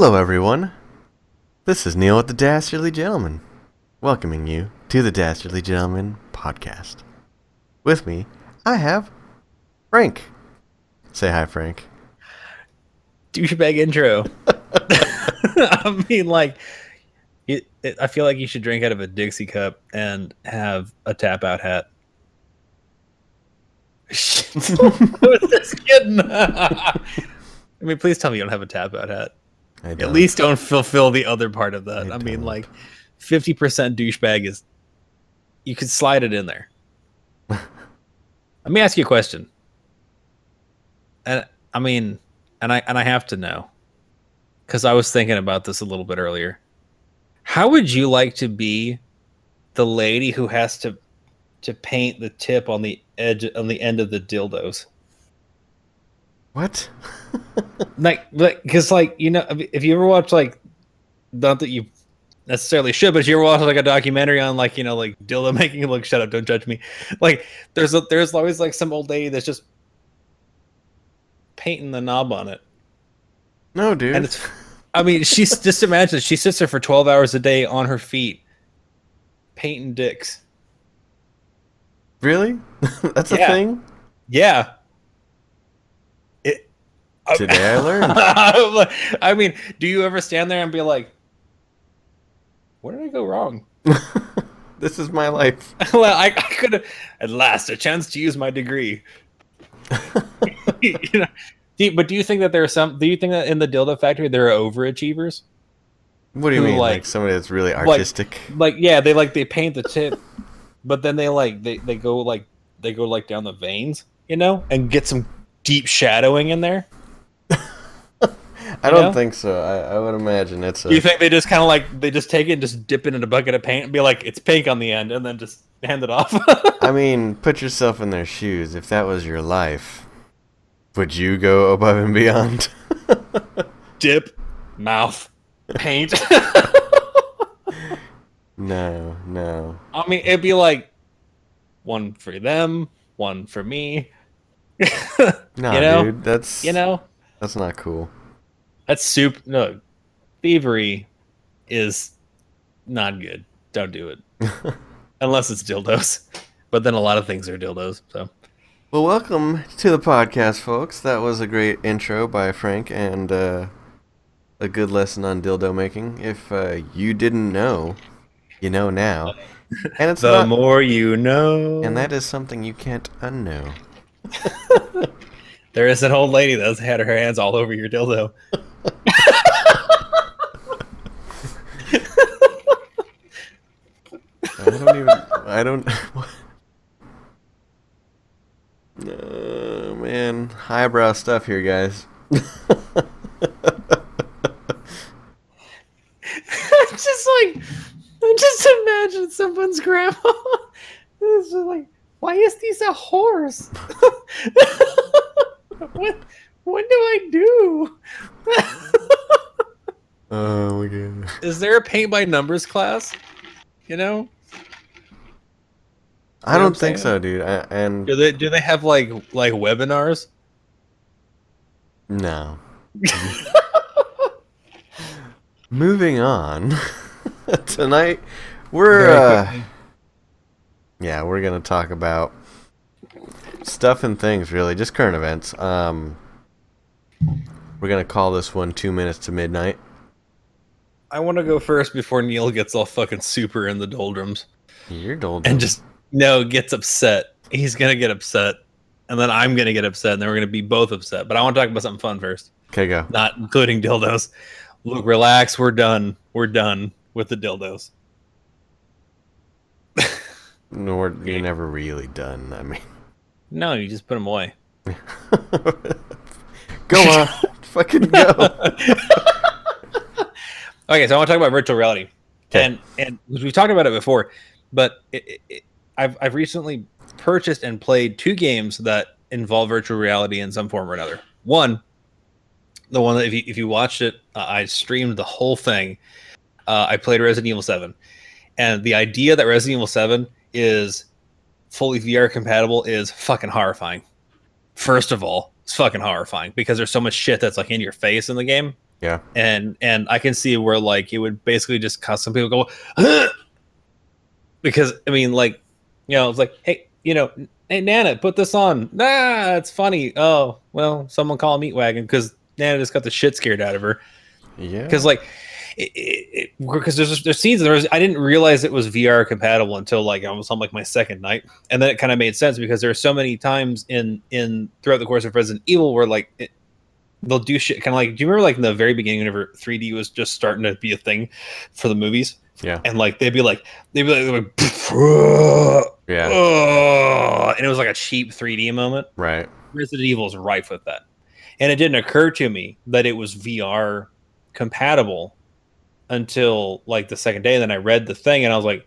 Hello, everyone. This is Neil with the Dastardly Gentleman, welcoming you to the Dastardly Gentleman podcast. With me, I have Frank. Say hi, Frank. douchebag intro. I mean, like, it, it, I feel like you should drink out of a Dixie cup and have a tap out hat. I was just kidding. I mean, please tell me you don't have a tap out hat. At least don't fulfill the other part of that. I I, mean, like, 50% douchebag is, you could slide it in there. Let me ask you a question. And I mean, and I and I have to know because I was thinking about this a little bit earlier. How would you like to be the lady who has to to paint the tip on the edge on the end of the dildos? What? Like, like, because like you know, if you ever watch like, not that you necessarily should, but if you ever watch like a documentary on like you know like dildo making, look, shut up, don't judge me. Like, there's a, there's always like some old lady that's just painting the knob on it. no, dude. And it's, I mean, she's just imagine she sits there for 12 hours a day on her feet, painting dicks. really? That's a Yeah. thing? Yeah. It, Today I learned. I mean, do you ever stand there and be like, where did I go wrong? this is my life. well, I, I could have, at last, a chance to use my degree. you know, do you- but do you think that there are some, do you think that in the dildo factory there are overachievers? What do you mean? Like, like- somebody that's really artistic? like yeah they like they paint the tip but then they like they, they go like they go like down the veins you know and get some deep shadowing in there I don't know? think so. I, I would imagine it's a. do you think they just kind of like they just take it and just dip it in a bucket of paint and be like it's pink on the end and then just hand it off I mean, put yourself in their shoes. If that was your life, would you go above and beyond? dip mouth paint no, no. i mean it'd be like one for them one for me No, You know? dude, that's you know that's not cool. That's soup. No, thievery is not good. Don't do it unless it's dildos. But then a lot of things are dildos. So Well, welcome to the podcast, folks. That was a great intro by Frank and uh, a good lesson on dildo making. If uh, you didn't know, you know now, and it's the not, more you know. and that is something you can't unknow. there is an old lady that's had her hands all over your dildo. I don't even. I don't. Oh man, highbrow stuff here, guys. I'm just like, I just imagine someone's grandma. It's just like, why is this a horse? what? What do I do? Oh my god. Is there a paint by numbers class? You know, I what don't think saying? so, dude. I, and do they do they have like like webinars? no. Moving on. Tonight, we're uh, yeah, we're gonna talk about stuff and things, really, just current events. Um, we're gonna call this one two minutes to midnight. I want to go first before Neil gets all fucking super in the doldrums You're dull. and just no gets upset. He's gonna get upset, and then I'm gonna get upset, and then we're gonna be both upset. But I want to talk about something fun first, okay, go. not including dildos. Look, relax. We're done. We're done with the dildos. No, we're, you're never really done. I mean, No, you just put them away. go on, fucking go. Okay, so I want to talk about virtual reality, 'Kay. and and we've talked about it before, but it, it, it- I've I've recently purchased and played two games that involve virtual reality in some form or another. One, the one that if you if you watched it, uh, I streamed the whole thing. Uh, I played Resident Evil Seven, and the idea that Resident Evil Seven is fully VR compatible is fucking horrifying. First of all, it's fucking horrifying because there's so much shit that's like in your face in the game Yeah. and and I can see where like it would basically just cause some people go because I mean like you know it's like hey you know hey Nana put this on nah it's funny oh well someone call a meat wagon because Nana just got the shit scared out of her Yeah. because like because there's there's scenes there was I didn't realize it was VR compatible until like I was on like my second night, and then it kind of made sense because there are so many times in in throughout the course of Resident Evil where like it, they'll do shit kind of like do you remember like in the very beginning whenever 3D was just starting to be a thing for the movies Yeah. and like they'd be like they'd be like, they'd be like Yeah. "Oh," and it was like a cheap 3D moment. Right. Resident Evil is rife with that. And it didn't occur to me that it was VR compatible until like the second day. And then I read the thing and I was like,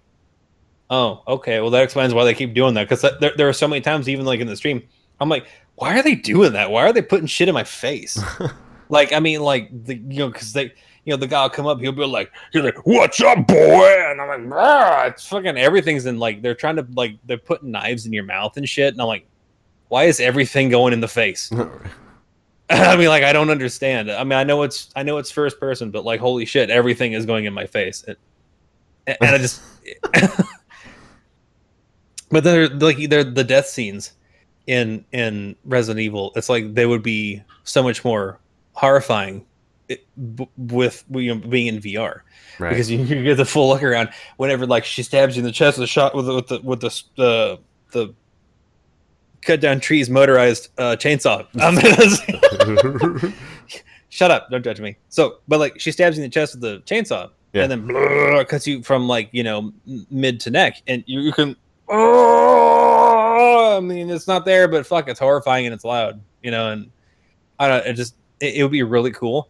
oh, okay. Well, that explains why they keep doing that. Because there, there are so many times, even like in the stream, I'm like, why are they doing that? Why are they putting shit in my face? like, I mean, like, the, you know, because they, you know, the guy will come up, he'll be like, he's like, what's up, boy? And I'm like, ah, it's fucking everything's in like, they're trying to, like, they're putting knives in your mouth and shit. And I'm like, why is everything going in the face? I mean, like, I don't understand. I mean, I know it's, I know it's first person, but like, holy shit, everything is going in my face. It, and I just, but then they're like, they're the death scenes in in Resident Evil. It's like they would be so much more horrifying it, b- with you know, being in VR right. because you, you get the full look around whenever like she stabs you in the chest with a shot with the with the with the the, the cut down trees motorized uh, chainsaw. Um, shut up! Don't judge me. So, but like she stabs you in the chest with the chainsaw, Yeah. and then blah, cuts you from like you know mid to neck, and you, you can. Oh, I mean, it's not there, but fuck, it's horrifying and it's loud, you know. And I don't. It just it, it would be really cool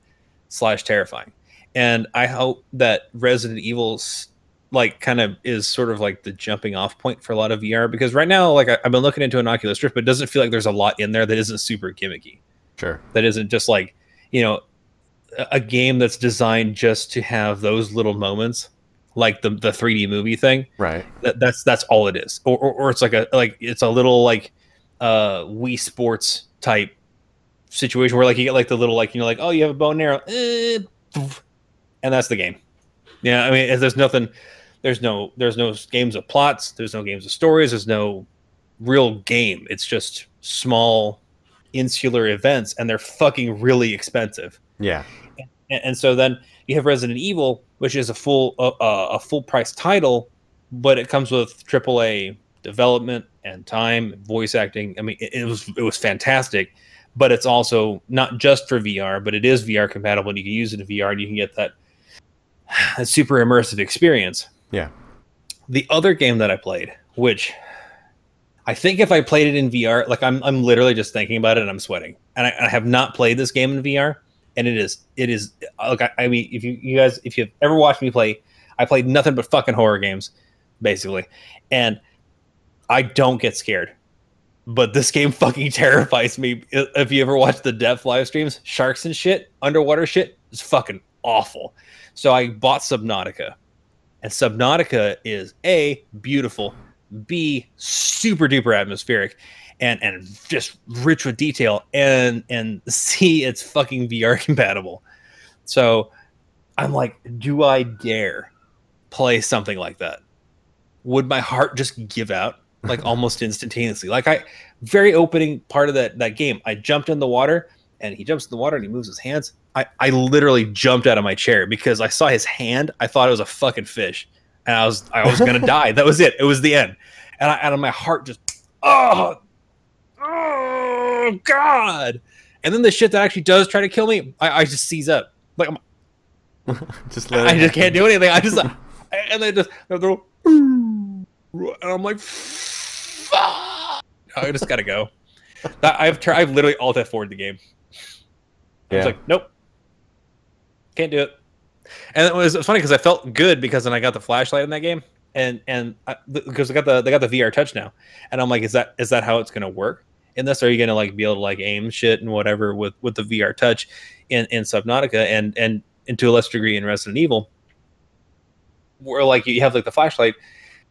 slash terrifying and I hope that Resident Evil's like kind of is sort of like the jumping off point for a lot of VR because right now, like I, I've been looking into an Oculus Rift, but it doesn't feel like there's a lot in there that isn't super gimmicky. sure. That isn't just like you know a, a game that's designed just to have those little moments, like the the 3D movie thing. Right. That, that's that's all it is, or, or or it's like a like it's a little like uh Wii Sports type situation where like you get like the little like you know like oh you have a bow and arrow, eh, and that's the game. Yeah, I mean there's nothing, there's no there's no games of plots, there's no games of stories, there's no real game. It's just small insular events, and they're fucking really expensive Yeah. and, and so then you have Resident Evil, which is a full uh, a full price title, but it comes with AAA development and time, voice acting. I mean, it, it was it was fantastic, but it's also not just for VR, but it is VR compatible, and you can use it in VR, and you can get that, that super immersive experience. Yeah. The other game that I played, which I think if I played it in VR, like I'm I'm literally just thinking about it and I'm sweating, and I, I have not played this game in VR and it is it is look I, mean if you, you guys if you've ever watched me play i played nothing but fucking horror games basically. And i don't get scared but this game fucking terrifies me. If you ever watch the depth live streams sharks and shit underwater shit is fucking awful. So i bought subnautica and subnautica is a beautiful b super duper atmospheric and and just rich with detail and and see it's fucking VR compatible. So I'm like, do I dare play something like that? Would my heart just give out like almost instantaneously? Like I very opening part of that that game, I jumped in the water and he jumps in the water and he moves his hands. I, I literally jumped out of my chair because I saw his hand. I thought it was a fucking fish. And I was I was gonna die. That was it. It was the end. And I and my heart just oh oh god and then the shit that actually does try to kill me i, I just seize up like I'm, just let i it just can't do anything i just and they just they're all, and i'm like fuck. i just gotta go That- i've tried i've literally alt f4 the game i was like nope. Can't do it. And it was, it was funny because i felt good because then i got the flashlight in that game and and I, because they got the they got the VR touch now, and I'm like, is that is that how it's gonna work in this? Are you gonna like be able to like aim shit and whatever with with the VR touch in in Subnautica? And and and to a lesser degree in Resident Evil, where like you have like the flashlight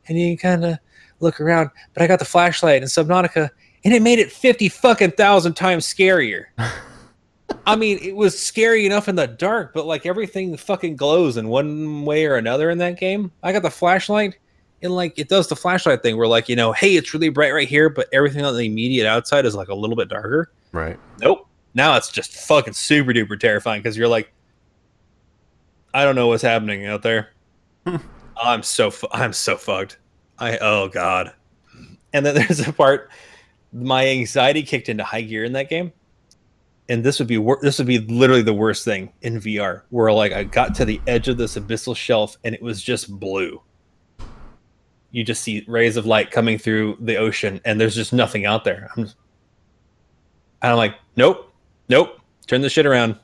and you kind of look around, but I got the flashlight in Subnautica and it made it fifty fucking thousand times scarier. I mean, it was scary enough in the dark, but like everything fucking glows in one way or another in that game. I got the flashlight, and like it does the flashlight thing where like you know, hey, it's really bright right here, but everything on the immediate outside is like a little bit darker. Right. Nope. Now it's just fucking super duper terrifying because you're like, I don't know what's happening out there. I'm so fu- I'm so fucked. I oh god. And then there's a part my anxiety kicked into high gear in that game. And this would be wor- this would be literally the worst thing in VR where like I got to the edge of this abyssal shelf and it was just blue. You just see rays of light coming through the ocean and there's just nothing out there. I'm just, I'm like, nope, nope, turn this shit around.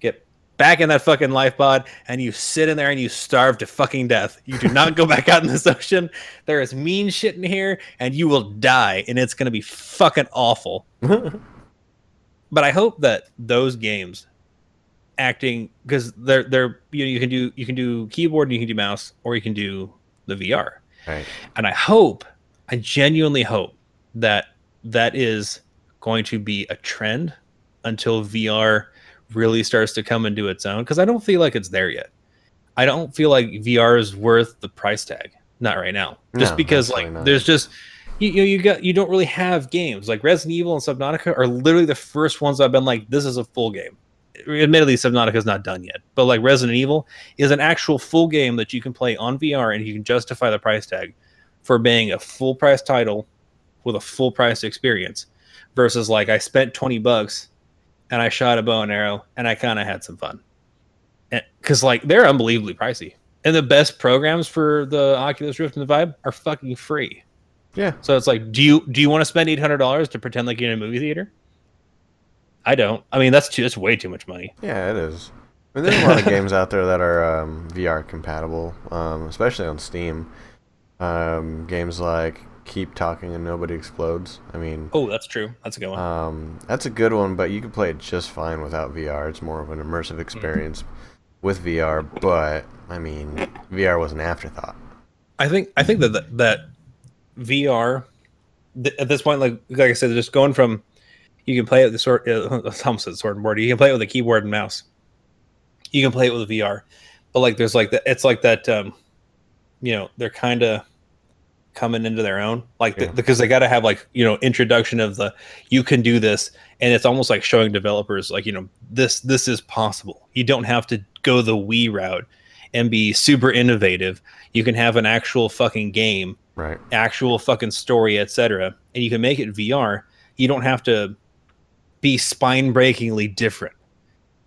Get back in that fucking life pod and you sit in there and you starve to fucking death. You do not go back out in this ocean. There is mean shit in here and you will die and it's to be fucking awful. but I hope that those games acting because they're they're you know you can do you can do keyboard and you can do mouse or you can do the VR. Right. And I hope I genuinely hope that that is going to be a trend until VR really starts to come into its own because I don't feel like it's there yet. I don't feel like VR is worth the price tag. Not right now. Just No, because like not. there's just you, you you got you don't really have games like Resident Evil and Subnautica are literally the first ones I've been like this is a full game. Admittedly, Subnautica's not done yet, but like Resident Evil is an actual full game that you can play on VR and you can justify the price tag for being a full price title with a full price experience versus like I spent 20 bucks and I shot a bow and arrow and I kind of had some fun. Because like they're unbelievably pricey. And the best programs for the Oculus Rift and the Vive are fucking free. Yeah. So it's like, do you do you want to spend eight hundred dollars to pretend like you're in a movie theater? I don't. I mean, that's too, that's way too much money. Yeah, it is. I mean, there's a lot of games out there that are um, VR compatible, um, especially on Steam. Um, games like Keep Talking and Nobody Explodes. I mean, Oh, that's true. That's a good one. um, that's a good one, but you can play it just fine without VR. It's more of an immersive experience with VR, but I mean, VR was an afterthought. I think I think that that, that VR th- at this point, like like I said, just going from you can play it with the sword, uh, almost said sword and board. You can play it with a keyboard and mouse. You can play it with VR, but like there's like that. It's like that. Um, you know, they're kind of coming into their own, like the- because they got to have like you know introduction of the you can do this, and it's almost like showing developers like you know this this is possible. You don't have to go the Wii route and be super innovative. You can have an actual fucking game Right. actual fucking story, etc. And you can make it VR. You don't have to be spine breakingly different.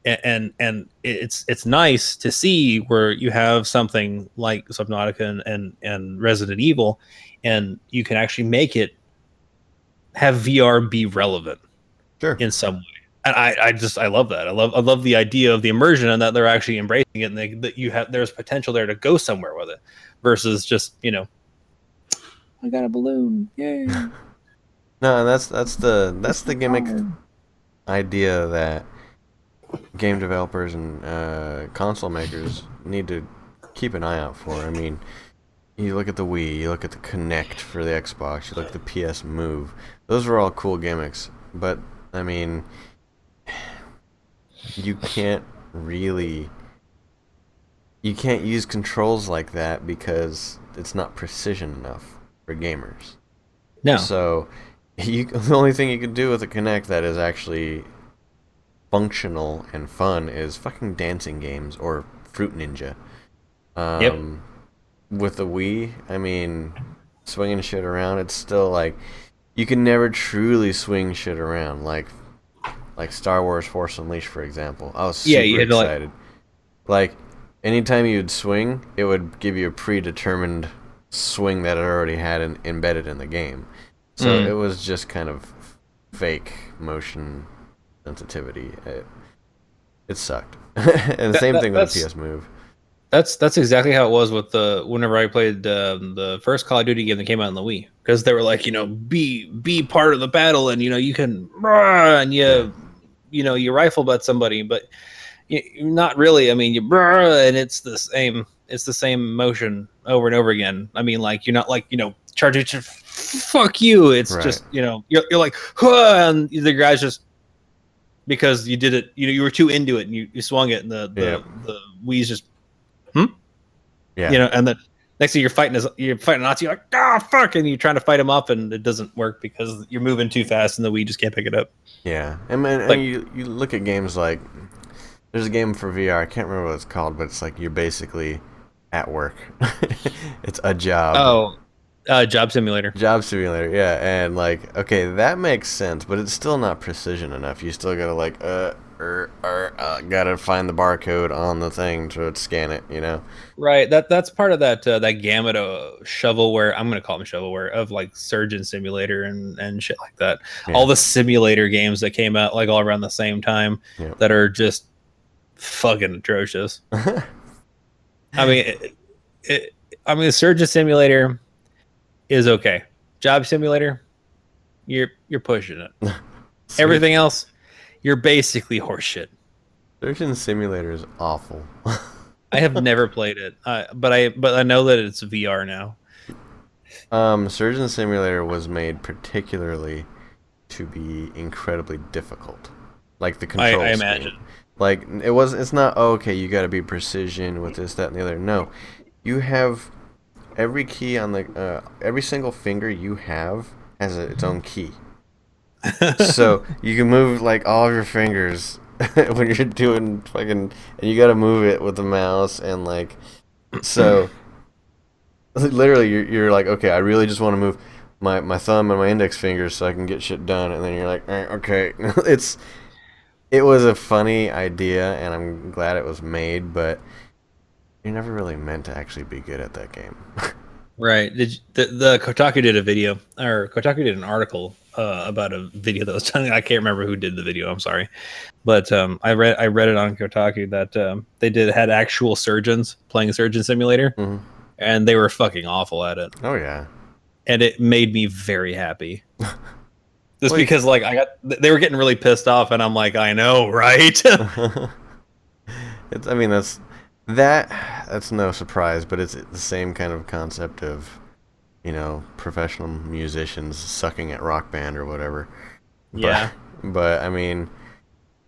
And, and and it's it's nice to see where you have something like Subnautica and, and and Resident Evil, and you can actually make it have VR be relevant Sure. in some way. And I, I just I love that. I love I love the idea of the immersion and that they're actually embracing it and they, that you have there's potential there to go somewhere with it versus just you know I got a balloon. Yay. No, that's that's the that's the gimmick idea that game developers and uh, console makers need to keep an eye out for. I mean, you look at the Wii, you look at the Kinect for the Xbox, you look at the PS Move. Those are all cool gimmicks, but I mean, you can't really you can't use controls like that because it's not precision enough for gamers. No. So, you, the only thing you can do with a Kinect that is actually functional and fun is fucking dancing games or Fruit Ninja. Um, Yep. With the Wii, I mean, swinging shit around, it's still like you can never truly swing shit around. Like, like Star Wars Force Unleashed, for example. I was super Yeah, to, like- excited. Like, anytime you'd swing, it would give you a predetermined swing that it already had in, embedded in the game. So Mm. it was just kind of fake motion sensitivity. It, it sucked. and the same that- thing with the PS Move. That's that's exactly how it was with the whenever I played um, the first Call of Duty game that came out on the Wii because they were like you know be be part of the battle and you know you can and you Yeah. You know you rifle butt somebody but you, not really I mean you and it's the same it's the same motion over and over again I mean like you're not like you know charge it to fuck you it's Right. just you know you're, you're like huh, and the guy's just because you did it. You know, you were too into it and you, you swung it, and the the, Yeah. the Wii's just hmm? Yeah. you know, and then next thing you're fighting is you're fighting Nazi, you're like ah fuck, and you're trying to fight him up, and it doesn't work because you're moving too fast, and the Wii just can't pick it up. Yeah, and, and, and Like- you you look at games like there's a game for VR. I can't remember what it's called, but it's like you're basically at work. it's a job. Oh, uh, Job Simulator. Job simulator, yeah, and like, okay, that makes sense, but it's still not precision enough. You still gotta like, uh, er, er, uh gotta find the barcode on the thing to scan it. You know? Right. That that's part of that uh, that gamut of shovelware. I'm gonna call them shovelware of like Surgeon Simulator and and shit like that. Yeah. All the simulator games that came out like all around the same time Yeah. that are just fucking atrocious. I mean, it, it, I mean, Surgeon Simulator is okay. Job Simulator, you're you're pushing it. Everything else, you're basically horseshit. Surgeon Simulator is awful. I have never played it, uh, but I but I know that it's VR now. um, Surgeon Simulator was made particularly to be incredibly difficult, like the I. I scheme. imagine. Like it was. It's not oh, okay. You got to be precision with this, that, and the other. No, you have every key on the uh, every single finger you have has a, its own key. So you can move like all of your fingers when you're doing fucking, and you got to move it with the mouse and like, so literally you're, you're like, okay, I really just want to move my, my thumb and my index fingers so I can get shit done, and then you're like, "Eh, okay, it's it was a funny idea, and I'm glad it was made, but you're never really meant to actually be good at that game. Right. Did you, the the Kotaku did a video or Kotaku did an article uh, about a video that was telling I can't remember who did the video. I'm sorry, but um, I read I read it on Kotaku that um, they did had actual surgeons playing Surgeon Simulator, Mhm. and they were fucking awful at it, Oh yeah. and it made me very happy. Just Wait. because like I got they were getting really pissed off, and I'm like I know right. it's I mean that's that that's no surprise, but it's the same kind of concept of you know professional musicians sucking at rock band or whatever. But- yeah. But, I mean,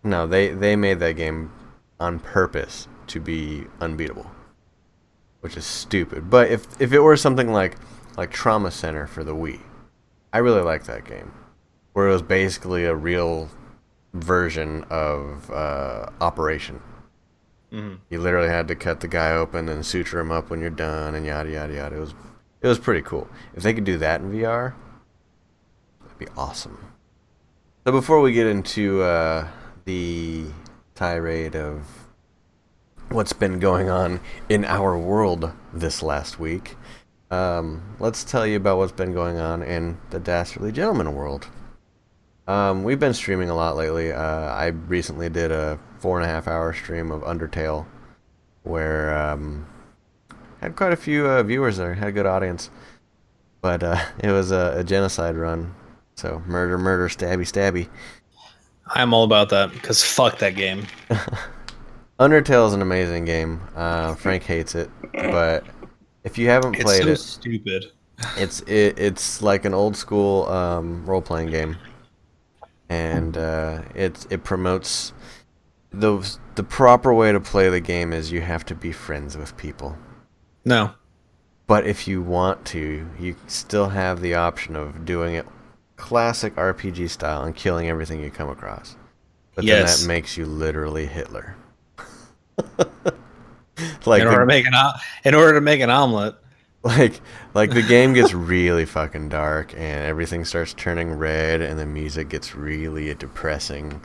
no, they they made that game on purpose to be unbeatable, which is stupid. But if if it were something like like Trauma Center for the Wii, I really like that game, where it was basically a real version of uh, Operation. Mhm. You literally had to cut the guy open and suture him up when you're done, and yada yada yada. It was it was pretty cool. If they could do that in VR, that'd be awesome. So before we get into uh, the tirade of what's been going on in our world this last week, um, let's tell you about what's been going on in the Dastardly Gentleman world. Um, we've been streaming a lot lately. Uh, I recently did a four and a half hour stream of Undertale, where um, had quite a few uh, viewers there. Had a good audience, but uh, it was a, a genocide run. So murder, murder, stabby, stabby. I'm all about that because fuck that game. Undertale is an amazing game. Uh, Frank hates it, but if you haven't It's played so it, stupid. it's it, it's like an old school um, role playing game, and uh, it it promotes the the proper way to play the game is you have to be friends with people. No. But if you want to, you still have the option of doing it classic RPG style and killing everything you come across. But Yes. then that makes you literally Hitler. like in order to make an in order to make an omelet. like like the game gets really fucking dark and everything starts turning red and the music gets really depressing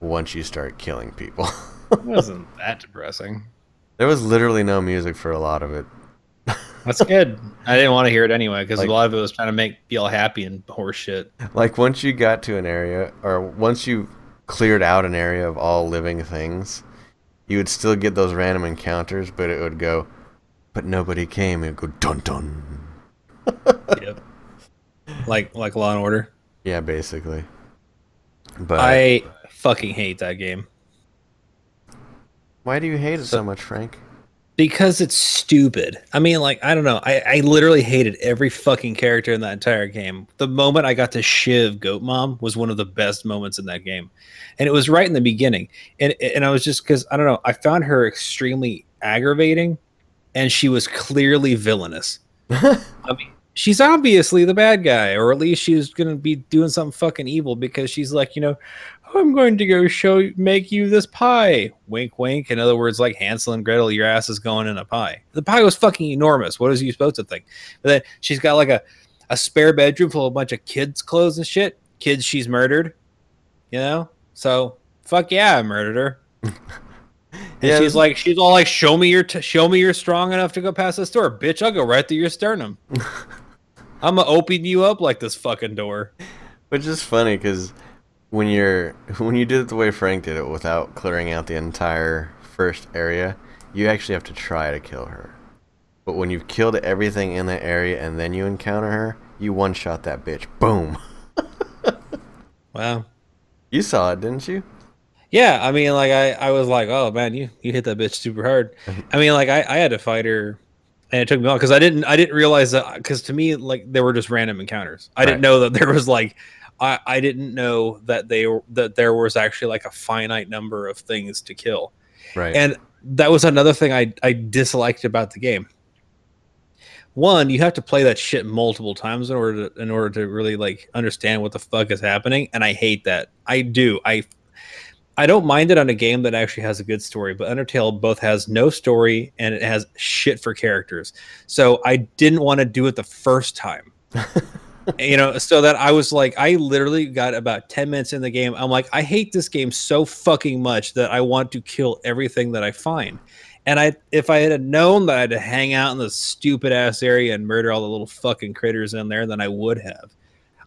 once you start killing people. It wasn't that depressing. there was literally no music for a lot of it. That's good. I didn't want to hear it anyway because Like- a lot of it was trying to make me all happy and horseshit. Like once you got to an area, or once you cleared out an area of all living things, you would still get those random encounters, but it would go, but nobody came. It would go dun dun. yep. Like like Law and Order. Yeah, basically. But I fucking hate that game. why do you hate it so So- much, Frank? Because it's stupid. I mean, like, I don't know. I, I literally hated every fucking character in that entire game. The moment I got to Shiv Goat Mom was one of the best moments in that game. And it was right in the beginning. And and I was just because I don't know, I found her extremely aggravating and she was clearly villainous. I mean, she's obviously the bad guy, or at least she's gonna be doing something fucking evil because she's like, you know, I'm going to go show make you this pie. Wink, wink. In other words, like Hansel and Gretel, your ass is going in a pie. The pie was fucking enormous. What is you supposed to think? But then she's got like a, a spare bedroom full of a bunch of kids' clothes and shit. Kids she's murdered. You know? So fuck yeah, I murdered her. And Yeah, she's like, she's all like, "Show me your, t- show me you're strong enough to go past this door, bitch. I'll go right through your sternum. I'm gonna open you up like this fucking door." Which is funny because when you're when you did it the way Frank did it without clearing out the entire first area, you actually have to try to kill her. But when you've killed everything in that area and then you encounter her, you one shot that bitch. Boom. Wow. You saw it, didn't you? Yeah, I mean, like I, I was like, oh man, you you hit that bitch super hard. I mean, like I, I had to fight her, and it took me a while because I didn't I didn't realize that because to me like they were just random encounters. I didn't know that there was like I I didn't know that they that there was actually like a finite number of things to kill, Right. and that was another thing I I disliked about the game. One, you have to play that shit multiple times in order to in order to really like understand what the fuck is happening, and I hate that. I do. I I don't mind it on a game that actually has a good story, but Undertale both has no story and it has shit for characters. So I didn't want to do it the first time. you know, so that I was like, I literally got about 10 minutes in the game. I'm like, I hate this game so fucking much that I want to kill everything that I find. And I, if I had known that I had to hang out in this stupid ass area and murder all the little fucking critters in there, then I would have.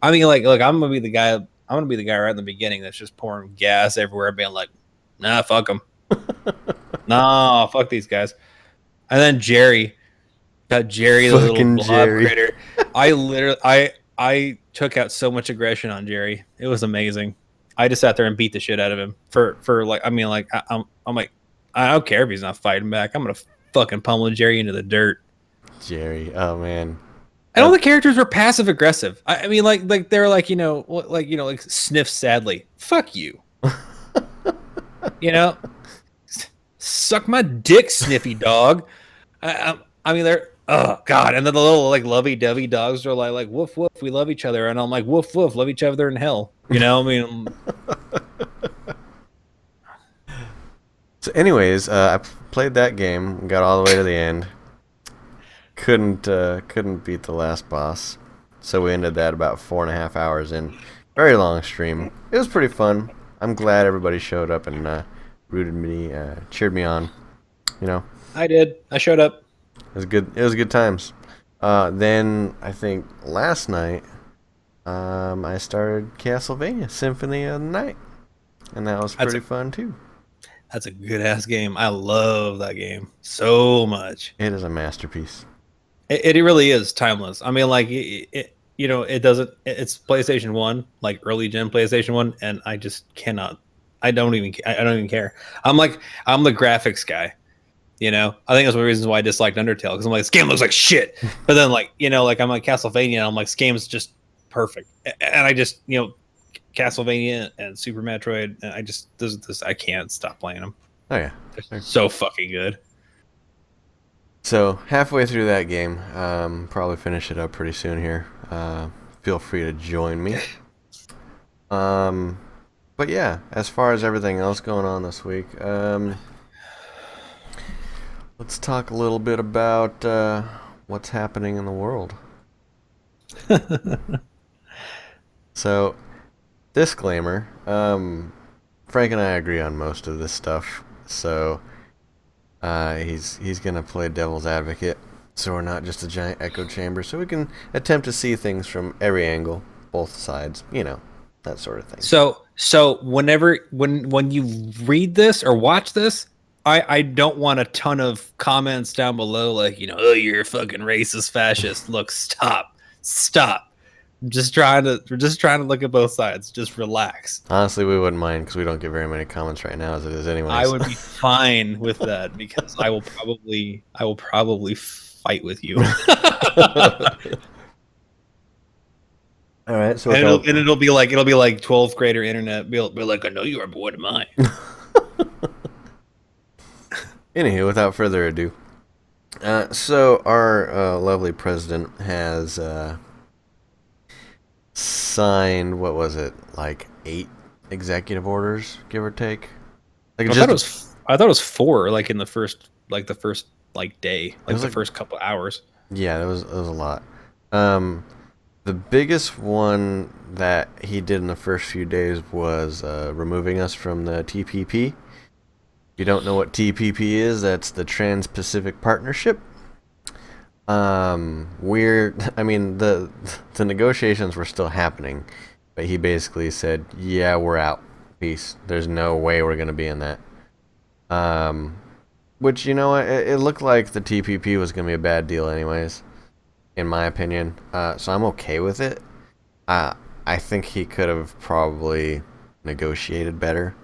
I mean, like, look, I'm gonna be the guy. I'm gonna be the guy right in the beginning that's just pouring gas everywhere, being like, "Nah, fuck them. nah, fuck these guys." And then Jerry, got Jerry, the little Fucking blob Jerry. critter. I literally, I, I took out so much aggression on Jerry. It was amazing. I just sat there and beat the shit out of him for, for like, I mean, like, I, I'm, I'm like, I don't care if he's not fighting back. I'm gonna fucking pummel Jerry into the dirt. Jerry. Oh man. And all the characters were passive aggressive. I, I mean, like, like they're like, you know, like you know, like sniff sadly. Fuck you. you know, suck my dick, sniffy dog. I, I, I mean, they're oh god, and then the little like lovey-dovey dogs are like, like woof woof, we love each other, and I'm like woof woof, love each other in hell. You know, I mean, So, anyways, uh, I played that game, got all the way to the end. Couldn't uh, couldn't beat the last boss, so we ended that about four and a half hours in. Very long stream. It was pretty fun. I'm glad everybody showed up and uh, rooted me, uh, cheered me on. You know, I did. I showed up. It was good. It was good times. Uh, then I think last night, um, I started Castlevania Symphony of the Night, and that was That's pretty fun too. That's a good ass game. I love that game so much. It is a masterpiece. It, it really is timeless. I mean, like it, it, you know, it doesn't. It's PlayStation One, like early gen PlayStation One, and I just cannot. I don't even. I don't even care. I'm like, I'm the graphics guy. You know, I think that's one of the reasons why I disliked Undertale because I'm like, this game looks like shit. But then, like, you know, like I'm like Castlevania, and I'm like, this game's just perfect. And I just, you know, Castlevania and Super Metroid, and I just this, this I can't stop playing them. Oh yeah. They're so fucking good. So halfway through that game, um, probably finish it up pretty soon here. Uh, feel free to join me. Um, but yeah, as far as everything else going on this week, um, let's talk a little bit about uh, what's happening in the world. So, disclaimer: um, Frank and I agree on most of this stuff. So, uh, he's he's gonna play devil's advocate, so we're not just a giant echo chamber. So we can attempt to see things from every angle, both sides. You know, that sort of thing. So so whenever when when you read this or watch this, I I don't want a ton of comments down below like you know oh you're a fucking racist fascist. Look, stop, stop. I'm just trying to we're just trying to look at both sides. Just relax. Honestly, we wouldn't mind because we don't get very many comments right now as it is anyways. I would be fine with that because I will probably I will probably fight with you. All right, so and, it'll, and it'll be like it'll be like 12th grader internet. Be, be like, I know you are, but what am I? Anywho, without further ado, uh, so our uh, lovely president has uh, signed what was it, like eight executive orders, give or take. Like I thought it was I thought it was four, like in the first like the first like day, like the like- first couple hours. yeah, it was there was a lot. Um, the biggest one that he did in the first few days was uh, removing us from the TPP. You don't know what TPP is, that's the Trans-Pacific Partnership. Um, we're, I mean, the the negotiations were still happening, but he basically said, "Yeah, we're out. Peace. There's no way we're gonna be in that." Um, which you know, it, it looked like the TPP was gonna be a bad deal, anyways, in my opinion. Uh, so I'm okay with it. Uh, I think he could have probably negotiated better,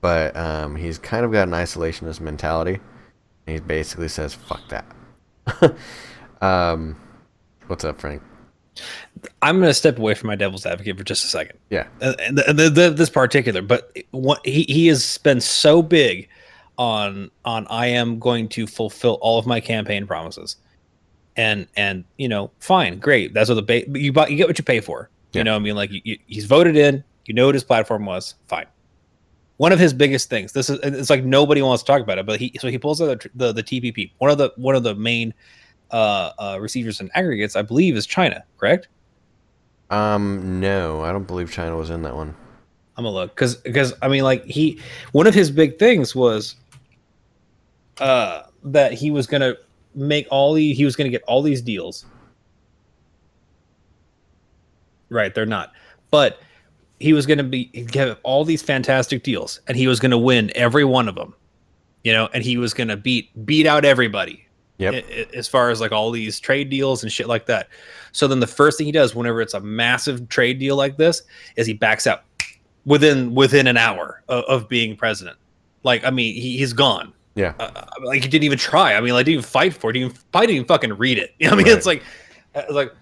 but um, he's kind of got an isolationist mentality. He basically says, "Fuck that." um, what's up, Frank? I'm going to step away from my devil's advocate for just a second. Yeah. and, and the, the, the, this particular, but what he, he has been so big on on I am going to fulfill all of my campaign promises, and and you know, fine, great, that's what the ba- you buy, you get what you pay for. Yeah. You know, what I mean, like you, you, he's voted in, you know what his platform was, fine. One of his biggest things, this is it's like nobody wants to talk about it, but he so he pulls out the the, the TPP. One of the one of the main uh, uh, receivers and aggregates, I believe, is China, correct? Um, no, I don't believe China was in that one. I'm gonna look because because I mean like he one of his big things was uh that he was gonna make all the he was gonna get all these deals. Right, they're not, but he was gonna be get all these fantastic deals, and he was gonna win every one of them. You know, and he was gonna beat beat out everybody Yep. as far as like all these trade deals and shit like that. So then the first thing he does whenever it's a massive trade deal like this is he backs out within within an hour of, of being president. Like I mean, he, he's gone. Yeah. Uh, uh, like he didn't even try. I mean, like didn't even fight for it. He didn't even, probably didn't even fucking read it. You know what I mean, Right. it's like, uh, like.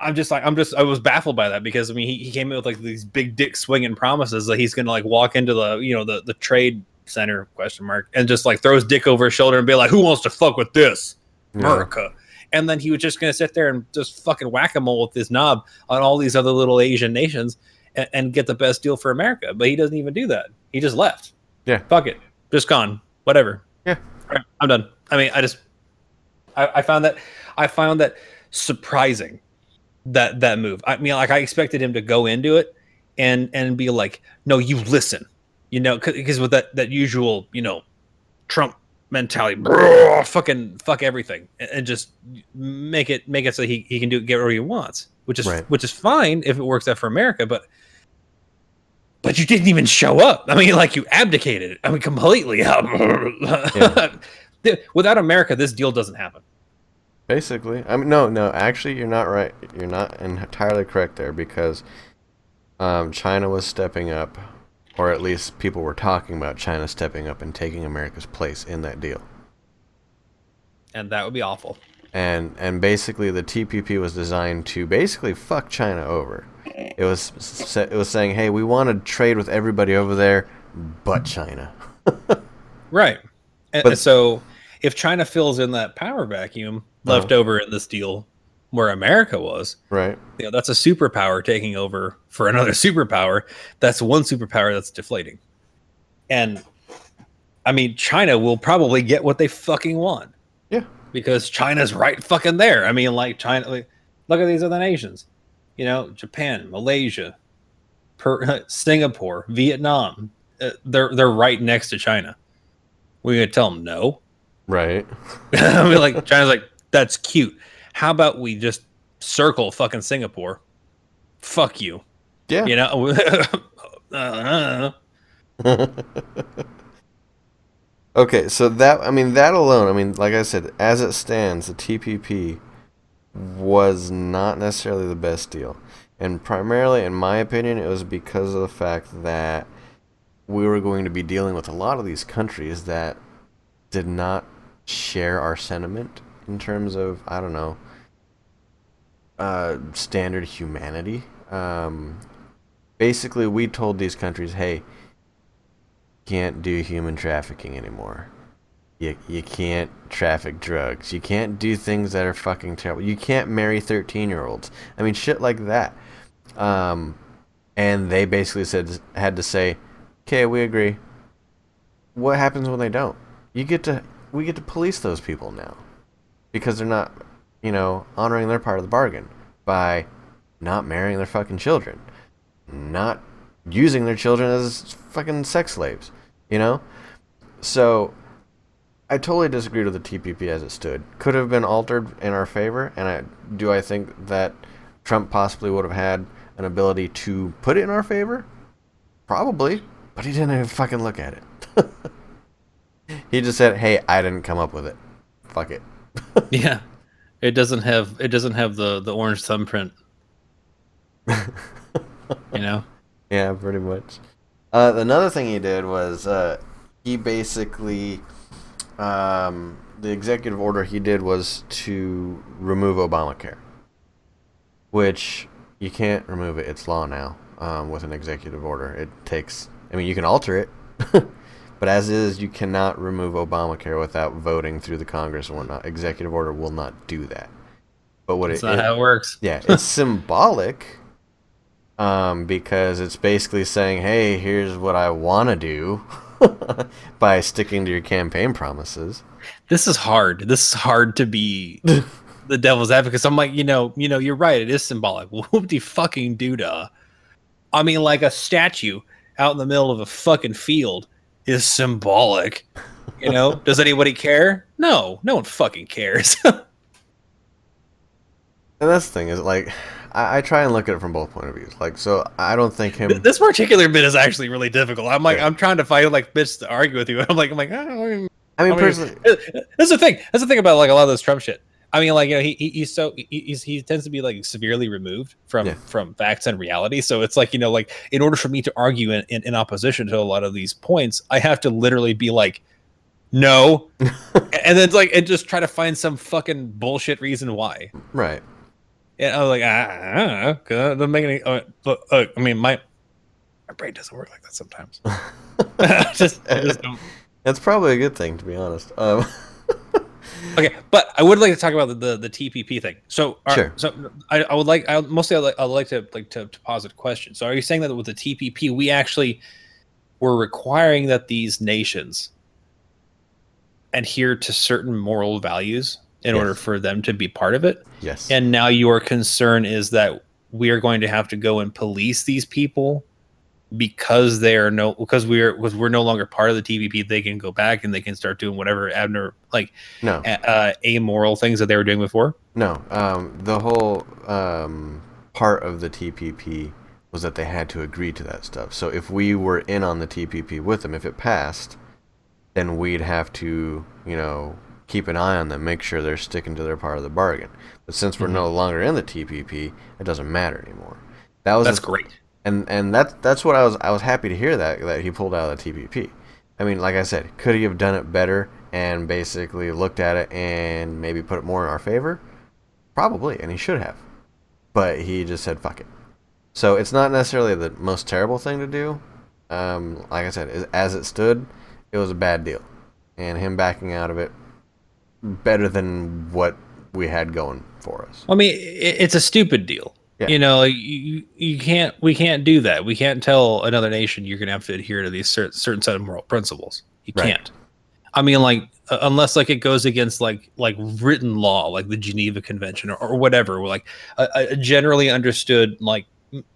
I'm just like I'm just I was baffled by that because I mean he, he came in with like these big dick swinging promises that he's gonna like walk into the you know the the trade center question mark and just like throw his dick over his shoulder and be like who wants to fuck with this Yeah. America. And then he was just going to sit there and just fucking whack a mole with his knob on all these other little Asian nations and, and get the best deal for America. But he doesn't even do that. He just left. Yeah. Fuck it. Just gone. Whatever. Yeah. Right, I'm done. I mean, I just, I, I found that, I found that surprising that, that move. I mean, like I expected him to go into it and, and be like, no, you listen, you know, because with that, that usual, you know, Trump mentality, "Brrr, fucking fuck everything, and, and just make it make it so he, he can do get whatever he wants, which is Right. which is fine if it works out for America, but but you didn't even show up. I mean, like you abdicated. I mean, completely. Without America, this deal doesn't happen. Basically, I mean, no, no. Actually, you're not right. You're not entirely correct there because um, China was stepping up, or at least people were talking about China stepping up and taking America's place in that deal. And that would be awful. And and basically, the TPP was designed to basically fuck China over. It was it was saying, hey, we want to trade with everybody over there, but China. Right. And But- so if China fills in that power vacuum left Uh-huh. over in this deal where America was, Right. you know, that's a superpower taking over for another superpower. That's one superpower that's deflating. And I mean, China will probably get what they fucking want Yeah. because China's right fucking there. I mean, like China, like, look at these other nations, you know, Japan, Malaysia, per, Singapore, Vietnam. Uh, they're they're right next to China. We're gonna tell them no. Right. I mean, like China's like that's cute. How about we just circle fucking Singapore? Fuck you. Yeah. You know. Uh, okay, so that I mean that alone, I mean like I said, as it stands, the TPP was not necessarily the best deal. And primarily, in my opinion, it was because of the fact that we were going to be dealing with a lot of these countries that did not share our sentiment in terms of, I don't know, uh, standard humanity. Um, basically, we told these countries, hey, can't do human trafficking anymore. You, you can't traffic drugs. You can't do things that are fucking terrible. You can't marry 13 year olds. I mean, shit like that. Um, and they basically said had to say, okay, we agree. What happens when they don't? You get to we get to police those people now because they're not, you know, honoring their part of the bargain by not marrying their fucking children, not using their children as fucking sex slaves, you know? So I totally disagreed with the TPP as it stood. Could have been altered in our favor, and I do I think that Trump possibly would have had an ability to put it in our favor? Probably, but he didn't even fucking look at it. he just said, "Hey, I didn't come up with it. Fuck it." yeah, it doesn't have it doesn't have the the orange thumbprint. you know. Yeah, pretty much. Uh, another thing he did was uh, he basically um, the executive order he did was to remove Obamacare, which you can't remove it. It's law now um, with an executive order. It takes. I mean, you can alter it, but as is, you cannot remove Obamacare without voting through the Congress and whatnot. Executive order will not do that. But what That's it, not it- how it works. yeah, it's symbolic. Um, because it's basically saying, "Hey, here's what I want to do," by sticking to your campaign promises. This is hard. This is hard to be the devil's advocate. I'm like, you know, you know, you're right. It is symbolic. Whoop de fucking doodah. I mean, like a statue out in the middle of a fucking field is symbolic. You know, does anybody care? No, no one fucking cares. And that's the thing is like, I, I try and look at it from both point of views. Like, so I don't think him. this particular bit is actually really difficult. I'm like, Yeah. I'm trying to find like bits to argue with you. I'm like, I'm like, I don't I mean, I mean, personally, uh, That's the thing. That's the thing about like a lot of this Trump shit. I mean, like you know, he, he he's so he, he's, he tends to be like severely removed from Yeah. from facts and reality. So it's like you know, like in order for me to argue in, in, in opposition to a lot of these points, I have to literally be like, no, and then it's like and just try to find some fucking bullshit reason why. right? And I was like, ah, I don't know, 'cause that doesn't make any. Uh, but uh, I mean, my my brain doesn't work like that sometimes. just, just don't. That's probably a good thing, to be honest. Um, Okay, but I would like to talk about the the, the TPP thing. So, are, Sure. So I, I would like I mostly I'd like, I'd like to like to, to posit a question. So, are you saying that with the TPP we actually were requiring that these nations adhere to certain moral values in Yes. order for them to be part of it? yes. And now your concern is that we are going to have to go and police these people because they are no because we're because we're no longer part of the TPP. They can go back and they can start doing whatever abner like no. a- uh, amoral things that they were doing before. No, um, the whole um, part of the TPP was that they had to agree to that stuff. So if we were in on the TPP with them, if it passed, then we'd have to, you know, keep an eye on them, make sure they're sticking to their part of the bargain. But since we're no longer in the TPP, it doesn't matter anymore. That was That's great. And and that's that's what I was I was happy to hear that that he pulled out of the TPP. I mean, like I said, could he have done it better and basically looked at it and maybe put it more in our favor? Probably, and he should have. But he just said fuck it. So it's not necessarily the most terrible thing to do. Um, like I said, as it stood, it was a bad deal, and him backing out of it better than what we had going for us. I mean, it's a stupid deal. Yeah. You know, you you can't we can't do that. We can't tell another nation you're going to have to adhere to these certain certain set of moral principles. You Right. can't. I mean, like uh, unless like it goes against like like written law, like the Geneva Convention or, or whatever, like a, a generally understood like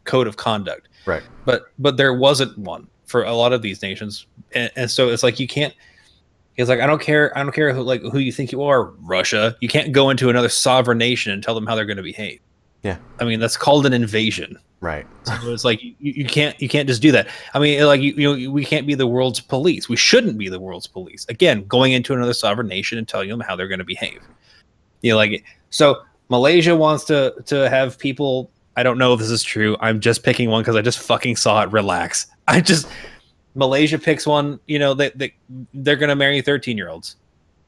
code of conduct. Right. But but there wasn't one for a lot of these nations, and, and so it's like you can't. It's like I don't care. I don't care who like who you think you are, Russia. You can't go into another sovereign nation and tell them how they're going to behave. Yeah. I mean that's called an invasion. Right. So it's like you, you can't you can't just do that. I mean, like you, you know, we can't be the world's police. We shouldn't be the world's police. Again, going into another sovereign nation and telling them how they're going to behave. You know, like so Malaysia wants to to have people. I don't know if this is true. I'm just picking one because I just fucking saw it. Relax. I just Malaysia picks one. You know they, they they're gonna marry 13 year olds.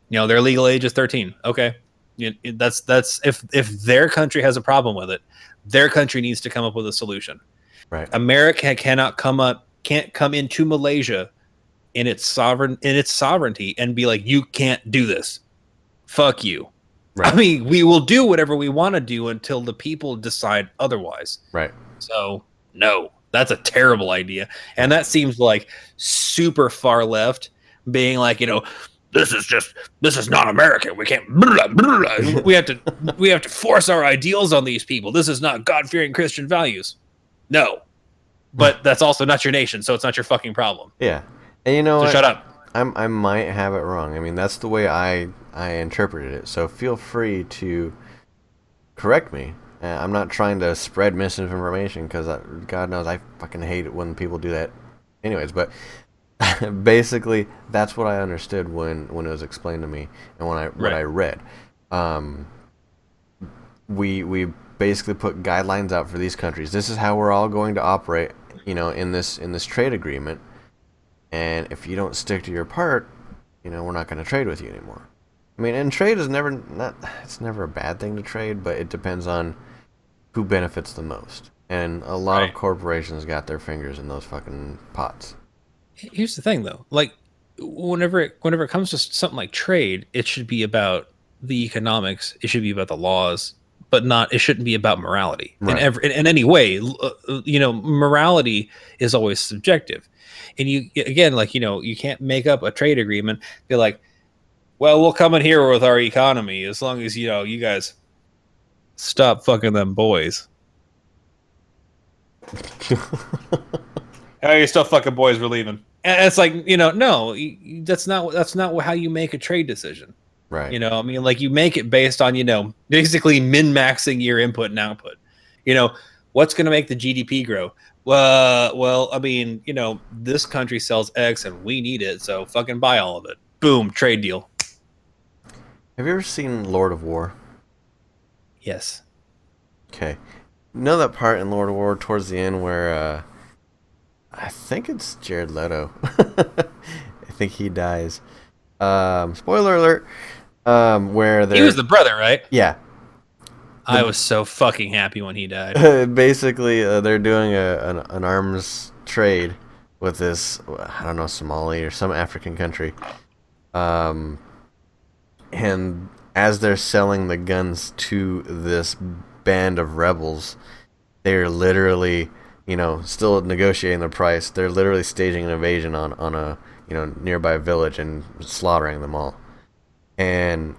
You know their legal age is 13. Okay, you, that's that's if if their country has a problem with it, their country needs to come up with a solution. Right. America cannot come up can't come into Malaysia in its sovereign in its sovereignty and be like you can't do this. Fuck you. Right. I mean, we will do whatever we want to do until the people decide otherwise. Right. So, no, that's a terrible idea. And that seems like super far left, being like, you know, this is just this is not American. We can't. Blah, blah, blah. we have to we have to force our ideals on these people. This is not God fearing Christian values. No, but that's also not your nation, so it's not your fucking problem. Yeah. And you know So what? shut up. I'm, I might have it wrong. I mean, that's the way I I interpreted it. So feel free to correct me. Uh, I'm not trying to spread misinformation because God knows I fucking hate it when people do that. Anyways, but basically that's what I understood when when it was explained to me and when I what Right. I read. Um, we we basically put guidelines out for these countries. This is how we're all going to operate. You know, in this in this trade agreement. And if you don't stick to your part, you know, we're not going to trade with you anymore. I mean, and trade is never not it's never a bad thing to trade, but it depends on who benefits the most. And a lot Right. of corporations got their fingers in those fucking pots. Here's the thing, though. Like, whenever it, whenever it comes to something like trade, it should be about the economics. It should be about the laws, but not. It shouldn't be about morality Right. in every in, in any way. Uh, You know, morality is always subjective, and you again, like you know, you can't make up a trade agreement. Be like, well, we'll come in here with our economy as long as you know you guys stop fucking them boys. Hey, you're still fucking boys. We're leaving. And it's like you know, no, you- you- that's not that's not how you make a trade decision. right. You know, I mean, like you make it based on you know basically min maxing your input and output. You know, what's going to make the GDP grow? Well, well, I mean, you know, this country sells X and we need it, so fucking buy all of it. Boom, trade deal. Have you ever seen Lord of War? Yes. Okay. You know that part in Lord of War towards the end where uh I think it's Jared Leto. I think he dies. Um spoiler alert. Um where He was the brother, right? Yeah. I was so fucking happy when he died. Basically, uh, they're doing a an, an arms trade with this I don't know Somali or some African country. Um and as they're selling the guns to this band of rebels, they're literally, you know, still negotiating the price. They're literally staging an invasion on on a, you know, nearby village and slaughtering them all. And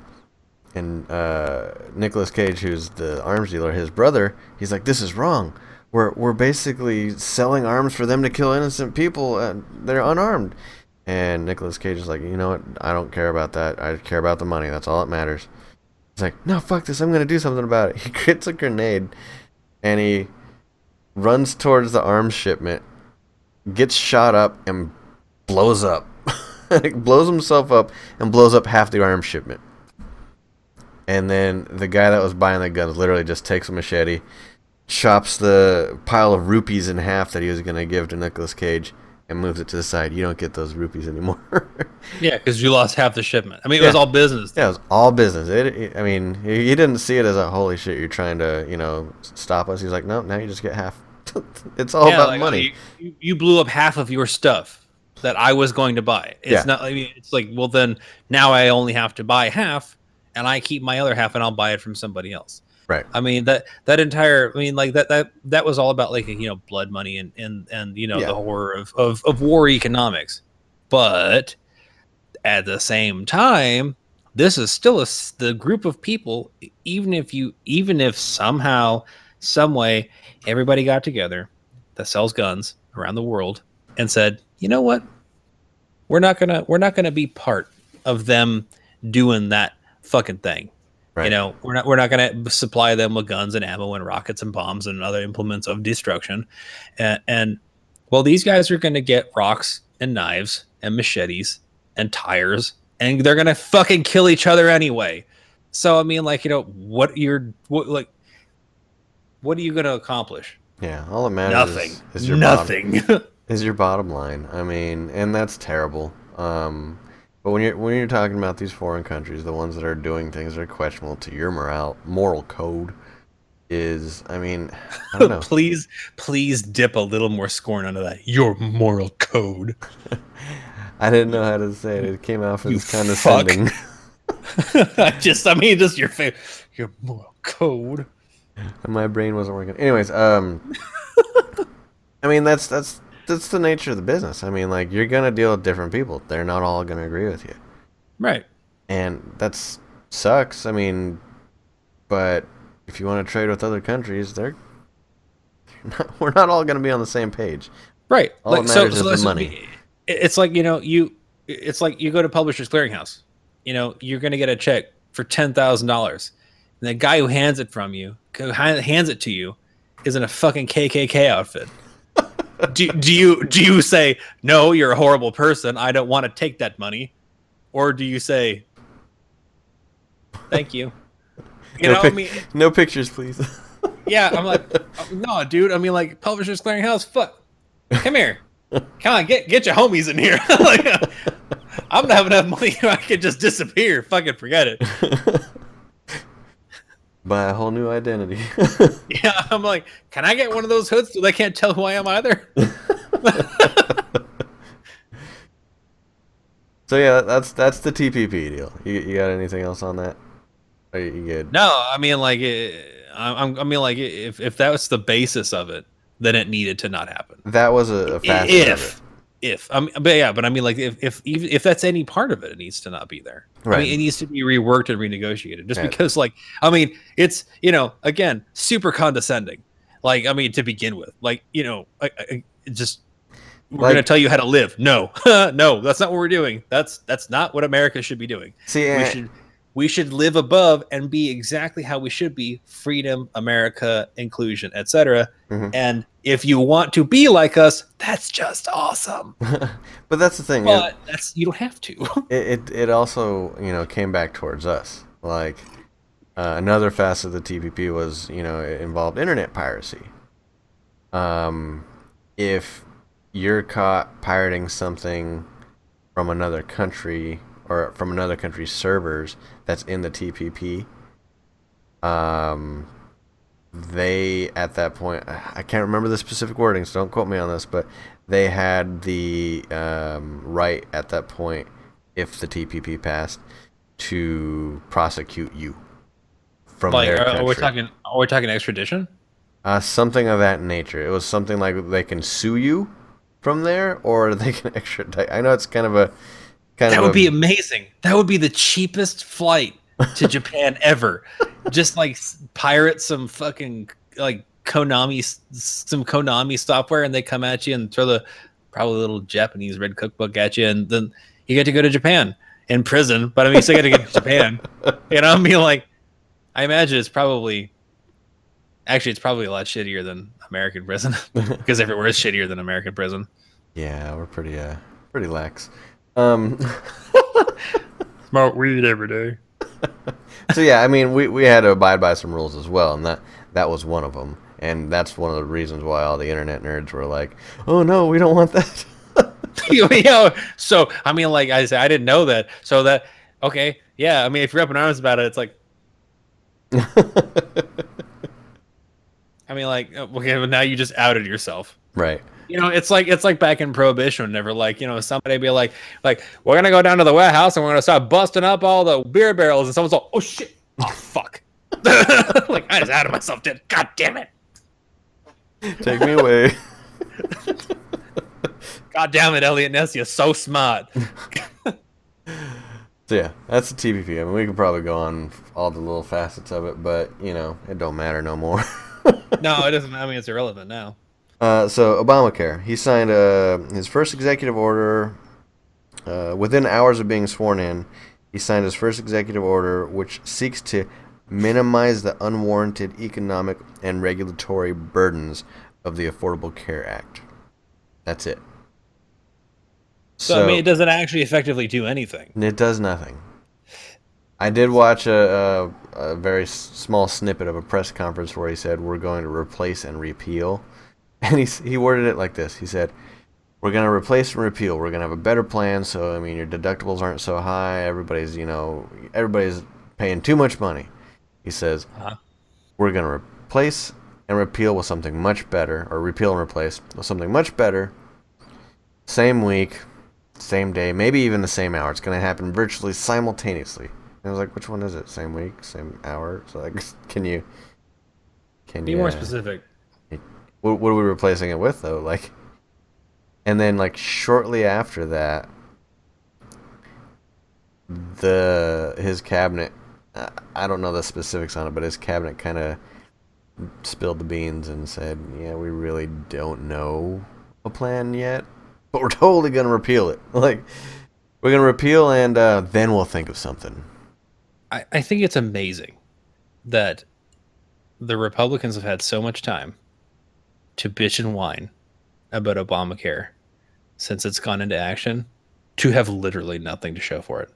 and uh, Nicolas Cage, who's the arms dealer, his brother, he's like, "This is wrong. We're we're basically selling arms for them to kill innocent people, and they're unarmed." And Nicolas Cage is like, "You know what? I don't care about that. I care about the money. That's all that matters." He's like, "No, fuck this. I'm gonna do something about it." He gets a grenade, and he runs towards the arms shipment, gets shot up, and blows up. blows himself up and blows up half the arms shipment. And then the guy that was buying the guns literally just takes a machete, chops the pile of rupees in half that he was going to give to Nicolas Cage, and moves it to the side. You don't get those rupees anymore. Yeah, because you lost half the shipment. I mean, it was all business. yeah, it was all business. It, it- I mean, he he didn't see it as a holy shit. You're trying to, you know, stop us. He's like, no, now you just get half. it's all Yeah, about like, money. You, you blew up half of your stuff that I was going to buy. It's Yeah. not. I mean, it's like, well, then now I only have to buy half, and I keep my other half, and I'll buy it from somebody else. Right. I mean that that entire. I mean, like that that that was all about like you know blood money and and and you know Yeah. the horror of of of war economics, but at the same time. This is still a, the group of people. Even if you, even if somehow, some way, everybody got together that sells guns around the world and said, "You know what? We're not gonna we're not gonna be part of them doing that fucking thing. Right. You know, we're not we're not gonna supply them with guns and ammo and rockets and bombs and other implements of destruction. And, and well, these guys are gonna get rocks and knives and machetes and tires, and they're gonna fucking kill each other anyway. So I mean, like you know, what you're what like, what are you going to accomplish? Yeah, all that matters Nothing. is, is your Nothing. Bottom, is your bottom line. I mean, and that's terrible. Um, but when you're when you're talking about these foreign countries, the ones that are doing things that are questionable to your morale, moral code, is I mean, I don't know. please, please dip a little more scorn onto that. Your moral code. I didn't know how to say it. It came off as condescending. I just, I mean, just your fa- your moral code. And my brain wasn't working. Anyways, um, I mean that's that's that's the nature of the business. I mean, like you're gonna deal with different people. They're not all gonna agree with you, Right. and that's sucks. I mean, but if you want to trade with other countries, they're not, we're not all gonna be on the same page. Right. All that matters is the money. It's like you know you. It's like you go to Publishers Clearinghouse. You know you're going to get a check for ten thousand dollars, and the guy who hands it from you, hands it to you, is in a fucking KKK outfit. do, do you do you say no? You're a horrible person. I don't want to take that money, or do you say thank you? You no, know, I mean, no pictures, please. yeah, I'm like, no, dude. I mean, like, Publishers Clearinghouse. Fuck, come here. Come on, get get your homies in here. like, I'm gonna have enough money I can just disappear. Fucking forget it. Buy a whole new identity. Yeah, I'm like, can I get one of those hoods so they can't tell who I am either? so yeah, that's that's the TPP deal. You, you got anything else on that? Are you good? No, I mean, like, it, I, I mean, like, if if that was the basis of it, then it needed to not happen. That was a, a facet if. If I mean, but yeah, but I mean, like, if if even if that's any part of it, it needs to not be there. I Right. mean, it needs to be reworked and renegotiated. Just Yeah. because, like, I mean, it's you know, again, super condescending. Like, I mean, to begin with, like, you know, I, I, just we're Like- gonna tell you how to live. No, no, that's not what we're doing. That's that's not what America should be doing. See, We should we should live above and be exactly how we should be: freedom, America, inclusion, etc. Mhm. And if you want to be like us, that's just awesome. but that's the thing. But that's you don't have to. it, it it also you know came back towards us like uh, another facet of the TPP was you know it involved internet piracy um if you're caught pirating something from another country or from another country's servers that's in the TPP um they at that point I can't remember the specific wording so don't quote me on this but they had the um, right at that point if the TPP passed to prosecute you from like, their are, country. are we talking? Are we talking extradition? uh, something of that nature. It was something like they can sue you from there, or they can extradite. I know it's kind of a kind of That of would a, be amazing. That would be the cheapest flight to Japan ever. Just like pirate some fucking like Konami, some Konami software, and they come at you and throw the probably little Japanese red cookbook at you, and then you get to go to Japan in prison. But I mean, you still get to get to Japan. You know, I mean, like, I imagine it's probably actually it's probably a lot shittier than American prison because everywhere is shittier than American prison. yeah, we're pretty uh pretty lax. Um, Smoke weed every day. So yeah, I mean, we, we had to abide by some rules as well, and that that was one of them. And that's one of the reasons why all the internet nerds were like, "Oh no, we don't want that." you know, so I mean, like I said, I didn't know that. So that okay, yeah. I mean, if you're up in arms about it, it's like I mean, like okay, but now you just outed yourself. right. You know, it's like it's like back in Prohibition. Whenever like you know somebody be like like we're gonna go down to the warehouse and we're gonna start busting up all the beer barrels, and someone's like, oh shit, oh fuck, like I just outed myself. Did God damn it, Take me away. God damn it, Eliot Ness, you're so smart. So yeah, that's the TPP. I mean, we could probably go on all the little facets of it, but you know, it don't matter no more. no, it doesn't. I mean, it's irrelevant now. Uh, so Obamacare, he signed uh, his first executive order uh, within hours of being sworn in. He signed his first executive order, which seeks to minimize the unwarranted economic and regulatory burdens of the Affordable Care Act. That's it. So, I mean, it doesn't actually effectively do anything. it does nothing. I did watch a, a, a very small snippet of a press conference where he said we're going to replace and repeal, and he he worded it like this. He said, "We're going to replace and repeal. We're going to have a better plan. So I mean, your deductibles aren't so high. Everybody's you know everybody's paying too much money." He says, Uh-huh. "We're going to replace and repeal with something much better, or repeal and replace with something much better. Same week, same day, maybe even the same hour. It's going to happen virtually simultaneously." And I was like, "Which one is it? Same week, same hour?" So like, can you can you Be you more uh, specific. What, what are we replacing it with though? Like, and then like shortly after that, the his cabinet. uh, I don't know the specifics on it, but his cabinet kind of spilled the beans and said, "Yeah, we really don't know a plan yet, but we're totally gonna repeal it. Like, we're gonna repeal, and uh, then we'll think of something." I, I think it's amazing that the Republicans have had so much time to bitch and whine about Obamacare since it's gone into action to have literally nothing to show for it.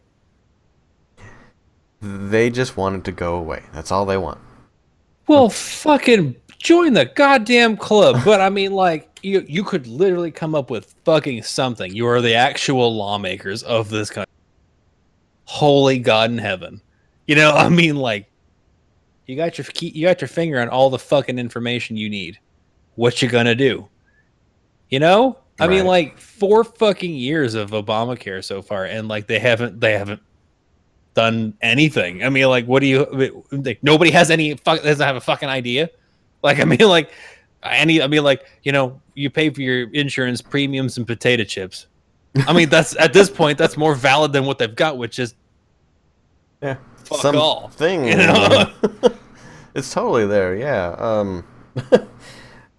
They just want it to go away. That's all they want. Well, fucking join the goddamn club. But I mean, like, you you could literally come up with fucking something. You are the actual lawmakers of this country. Holy God in heaven. You know, I mean, like, you got your key, you got your finger on all the fucking information you need. What you gonna do? You know, I mean, like four fucking years of Obamacare so far, and like they haven't they haven't done anything. I mean, like, what do you? Like, nobody has any fuck doesn't have a fucking idea. Like, I mean, like, any. I mean, like, you know, you pay for your insurance premiums and potato chips. I mean, that's at this point that's more valid than what they've got, which is Yeah. fuck all. thing. you know? it's totally there, yeah. Um,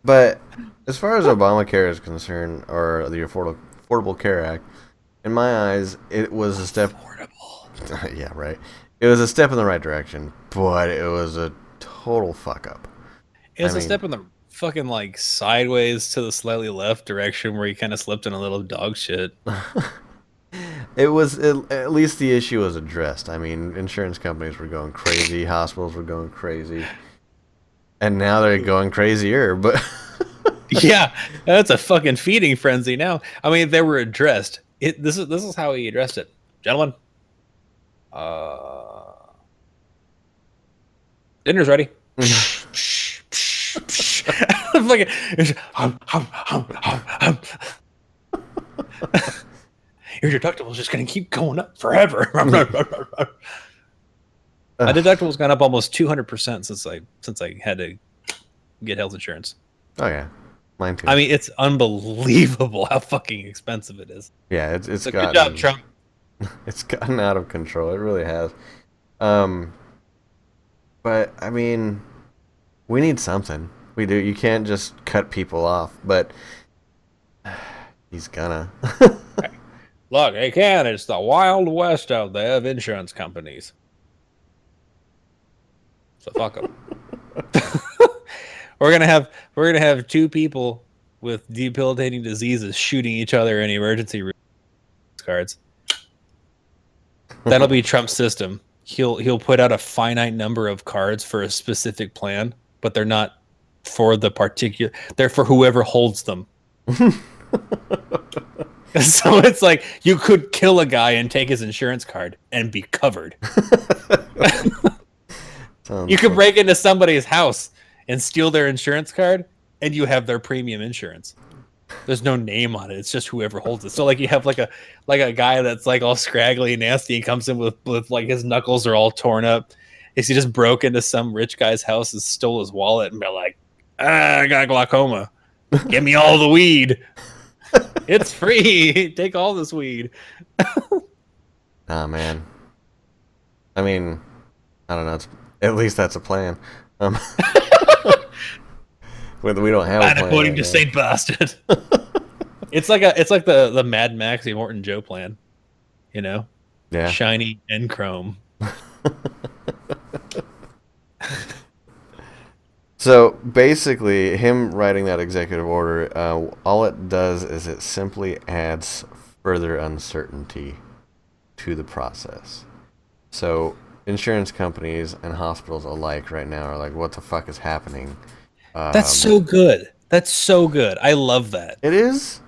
but as far as Obamacare is concerned, or the Affordable Affordable Care Act, in my eyes, it was a step. Affordable. yeah, right. It was a step in the right direction, but it was a total fuck up. It was I a mean- step in the fucking like sideways to the slightly left direction where you kind of slipped in a little dog shit. It was it, at least the issue was addressed. I mean, insurance companies were going crazy, hospitals were going crazy, and now they're going crazier. But yeah, that's a fucking feeding frenzy now. I mean, they were addressed. It this is this is how he addressed it, gentlemen. Uh, dinner's ready. Fucking- hum, hum, hum, hum, hum. Your deductible's just gonna keep going up forever. My deductible's gone up almost two hundred percent since I since I had to get health insurance. oh yeah, mine too. I mean, it's unbelievable how fucking expensive it is. yeah, it's it's So gotten good job, Trump. it's gotten out of control. It really has. Um, but I mean, we need something. We do. You can't just cut people off. But he's gonna. Look, he can. It's the wild west out there of insurance companies. So fuck them. we're gonna have we're gonna have two people with debilitating diseases shooting each other in emergency room cards. That'll be Trump's system. He'll he'll put out a finite number of cards for a specific plan, but they're not for the particular. They're for whoever holds them. so it's like you could kill a guy and take his insurance card and be covered. Sounds You could break into somebody's house and steal their insurance card, and you have their premium insurance. There's no name on it. It's just whoever holds it. So like you have like a like a guy that's like all scraggly and nasty and comes in with with like his knuckles are all torn up. Is he just broke into some rich guy's house and stole his wallet and be like, ah, I got glaucoma. Give me all the weed. it's free. Take all this weed. Nah, man. I mean, I don't know. It's, at least that's a plan. Um, we we don't have a And plan. according right to. Saint Bastard. it's like a it's like the the Mad Max Immortan Joe plan. You know? Yeah. Shiny and chrome. So basically, him writing that executive order, uh, all it does is it simply adds further uncertainty to the process. So insurance companies and hospitals alike right now are like, what the fuck is happening? Um, That's so good. That's so good. I love that. It is,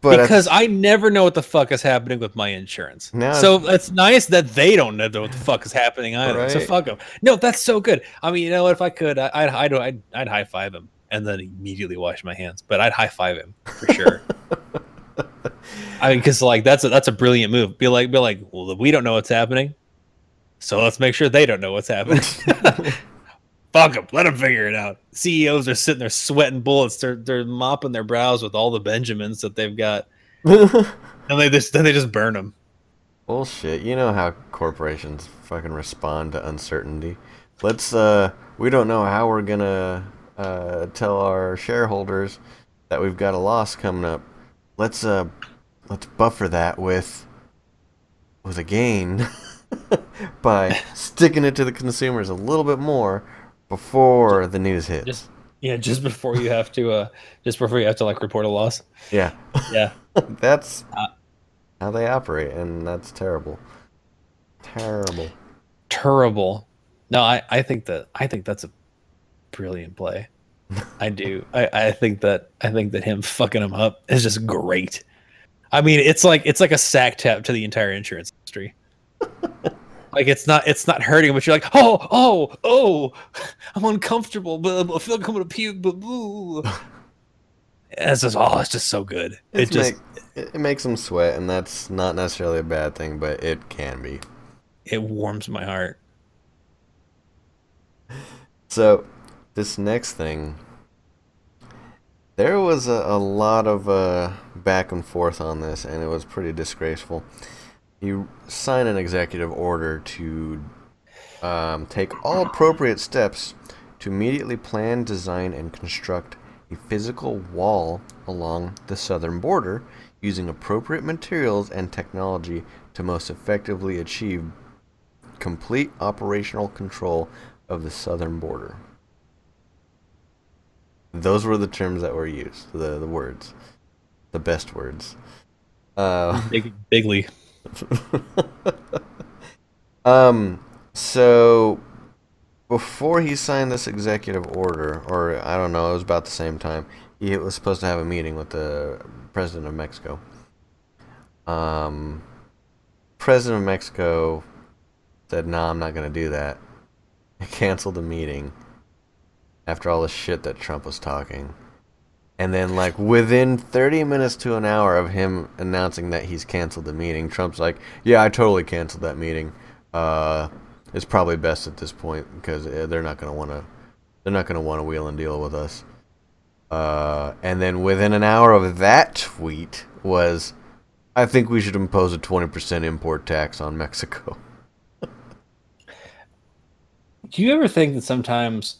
but because I never know what the fuck is happening with my insurance. No, so it's nice that they don't know what the fuck is happening either. So Right. fuck them. No, that's so good. I mean, you know, what? if I could, I- I'd I'd I'd, I'd high five him and then immediately wash my hands. But I'd high five him for sure. I mean, because like that's a that's a brilliant move. Be like, be like, well, we don't know what's happening, so let's make sure they don't know what's happening. Fuck them. Let them figure it out. CEOs are sitting there sweating bullets. They're they're mopping their brows with all the Benjamins that they've got, and they just then they just burn them. Bullshit. You know how corporations fucking respond to uncertainty. Let's uh we don't know how we're gonna uh tell our shareholders that we've got a loss coming up. Let's uh let's buffer that with with a gain by sticking it to the consumers a little bit more before the news hits. Just yeah, just before you have to uh just before you have to like report a loss. yeah. Yeah. that's Uh, how they operate and that's terrible. Terrible. Terrible. No, I, I think that I think that's a brilliant play. I do. I, I think that I think that him fucking him up is just great. I mean, it's like it's like a sack tap to the entire insurance. Like it's not it's not hurting, but you're like, oh oh oh, I'm uncomfortable, but I feel like I'm gonna puke. But boo. It's just oh, it's just so good. It It's just make, it it makes them sweat, and that's not necessarily a bad thing, but it can be. it warms my heart. So, this next thing, there was a, a lot of uh, back and forth on this, and it was pretty disgraceful. You sign an executive order to um, take all appropriate steps to immediately plan, design, and construct a physical wall along the southern border using appropriate materials and technology to most effectively achieve complete operational control of the southern border. Those were the terms that were used, the, the words, the best words. Uh, Big, bigly. um, so before he signed this executive order, or I don't know, it was about the same time, he was supposed to have a meeting with the president of Mexico. Um, president of Mexico said, "No, I'm not going to do that." He canceled the meeting after all the shit that Trump was talking. And then, like, within 30 minutes to an hour of him announcing that he's canceled the meeting, Trump's like, Yeah, I totally canceled that meeting. Uh, it's probably best at this point because uh, they're not going to want to. They're not going to want to wheel and deal with us. Uh, and then within an hour of that tweet was, I think we should impose a 20% import tax on Mexico. Do you ever think that sometimes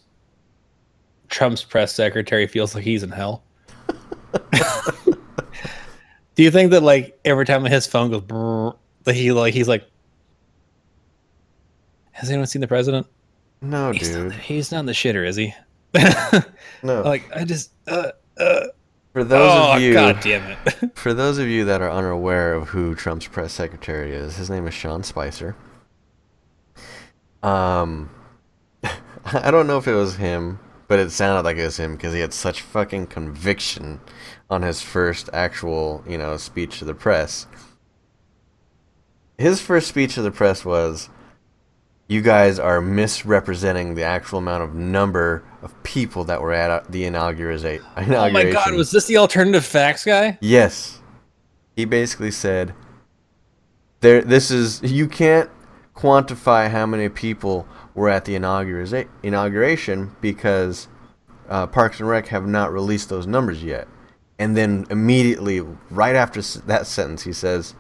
Trump's press secretary feels like he's in hell? Do you think that like every time his phone goes, brrr, that he like he's like, has anyone seen the president? No, He's dude. not, he's not in the shitter, is he? No. like I just, uh, uh, For those oh of you, god damn it! for those of you that are unaware of who Trump's press secretary is, his name is Sean Spicer. Um, I don't know if it was him, but it sounded like it was him because he had such fucking conviction on his first actual, you know, speech to the press. His first speech to the press was, "You guys are misrepresenting the actual amount of number of people that were at uh, the inauguration." oh my god, was this the alternative facts guy? Yes. He basically said there this is you can't quantify how many people were at the inaugura- inauguration because uh, Parks and Rec have not released those numbers yet. And then immediately right after that sentence he says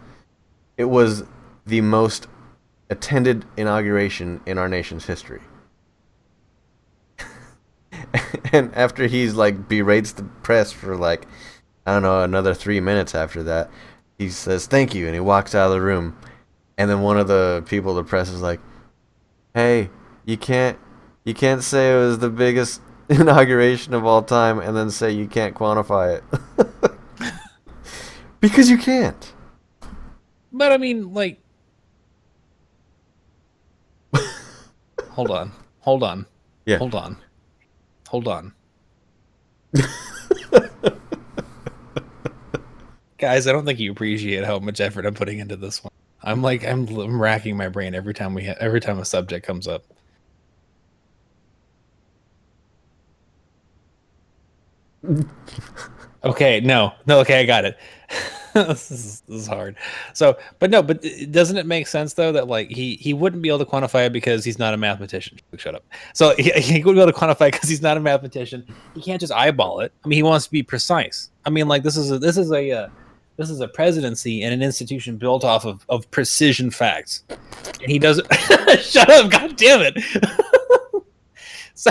it was the most attended inauguration in our nation's history. and after he's like berates the press for like I don't know another three minutes after that, he says thank you and he walks out of the room, and then one of the people the press is like, "Hey, you can't you can't say it was the biggest inauguration of all time and then say you can't quantify it because you can't." But I mean, like, hold on, hold on, Yeah. hold on, hold on. Guys, I don't think you appreciate how much effort I'm putting into this one. I'm like I'm, I'm racking my brain every time we ha- every time a subject comes up. Okay, no, no, okay, I got it. this, is, this is hard. So, but no, but doesn't it make sense though that like he he wouldn't be able to quantify it because he's not a mathematician? Shut up. So he, he wouldn't be able to quantify because he's not a mathematician. He can't just eyeball it. I mean, he wants to be precise. I mean, like this is a this is a uh, this is a presidency and an institution built off of, of precision facts, and he doesn't. Shut up! God damn it! so,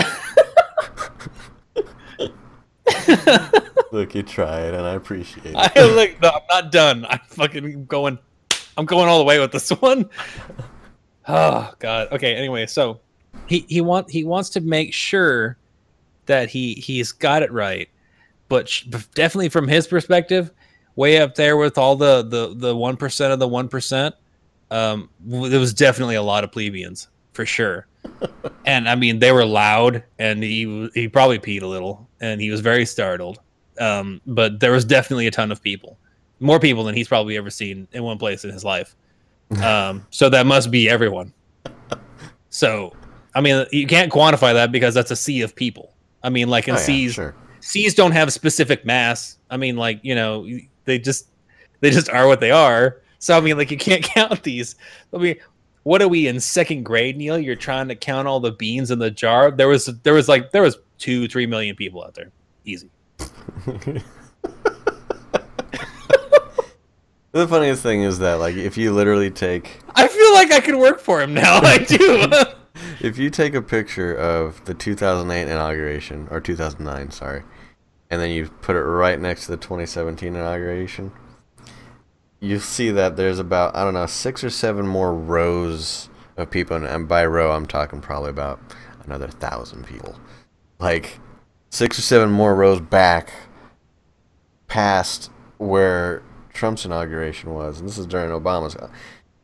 Look, you tried, and I appreciate it. I look. No, I'm not done. I'm fucking going. I'm going all the way with this one. Oh God. Okay. Anyway, so he he want he wants to make sure that he he's got it right, but sh- definitely from his perspective, way up there with all the the the one percent of the one percent. Um, there was definitely a lot of plebeians for sure. and I mean, they were loud, and he he probably peed a little, and he was very startled um, but there was definitely a ton of people, more people than he's probably ever seen in one place in his life. Um, so that must be everyone. So, I mean, you can't quantify that because that's a sea of people. I mean, like in Oh, yeah, seas, sure. seas don't have specific mass. I mean, like you know, they just they just are what they are. So I mean, like you can't count these. I mean, what are we in second grade, Neil? You're trying to count all the beans in the jar. There was there was like there was two three million people out there, easy. the funniest thing is that, like, if you literally take I feel like I could work for him now. I do. if you take a picture of the 2008 inauguration or 2009, sorry, and then you put it right next to the 2017 inauguration, you see that there's about I don't know six or seven more rows of people, and- by row I'm talking probably about another thousand people, like six or seven more rows back past where Trump's inauguration was, and this is during Obama's.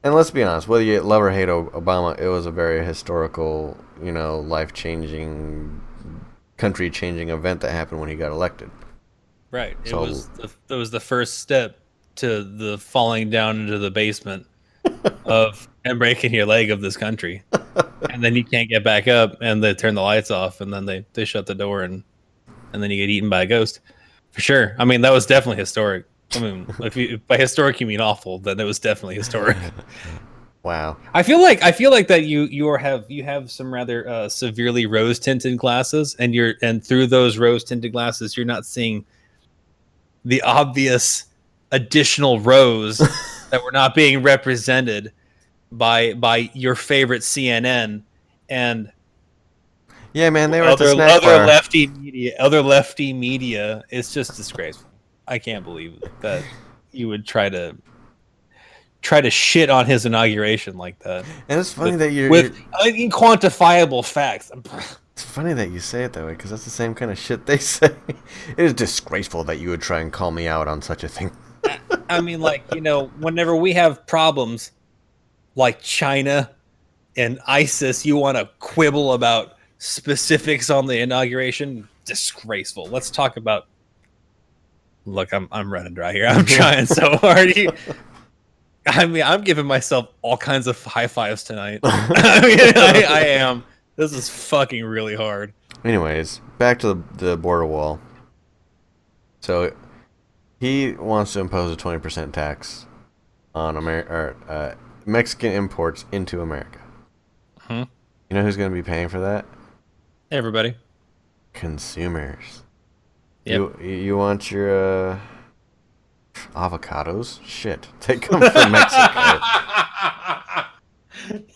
And let's be honest, whether you love or hate Obama, it was a very historical, you know, life changing, country changing event that happened when he got elected. right. It was the, it was the first step to the falling down into the basement of and breaking your leg of this country, and then you can't get back up, and they turn the lights off, and then they they shut the door, and and then you get eaten by a ghost. For sure. I mean, that was definitely historic. I mean, if you if by historic you mean awful, then it was definitely historic. Wow. I feel like I feel like that you you are have you have some rather uh, severely rose tinted glasses, and you're and through those rose tinted glasses, you're not seeing the obvious additional rows that were not being represented by by your favorite CNN and Yeah, man, they were at the other bar. lefty media. Other lefty media. It's just disgraceful. I can't believe that you would try to try to shit on his inauguration like that and it's funny with- that you're, with you're- inquantifiable facts. It's funny that you say it that way because that's the same kind of shit they say. it is disgraceful that you would try and call me out on such a thing. I mean, like you know, whenever we have problems like China and ISIS, you want to quibble about specifics on the inauguration. Disgraceful. Let's talk about. Look, I'm I'm running dry here. I'm trying so hard. You- I mean, I'm giving myself all kinds of high fives tonight. I mean, I, I am. This is fucking really hard. Anyways, back to the, the border wall. So he wants to impose a 20% tax on Amer- or, uh, Mexican imports into America. Hmm. You know who's going to be paying for that? Everybody. Consumers. Yep. You, you want your uh, avocados? Shit. They come from Mexico.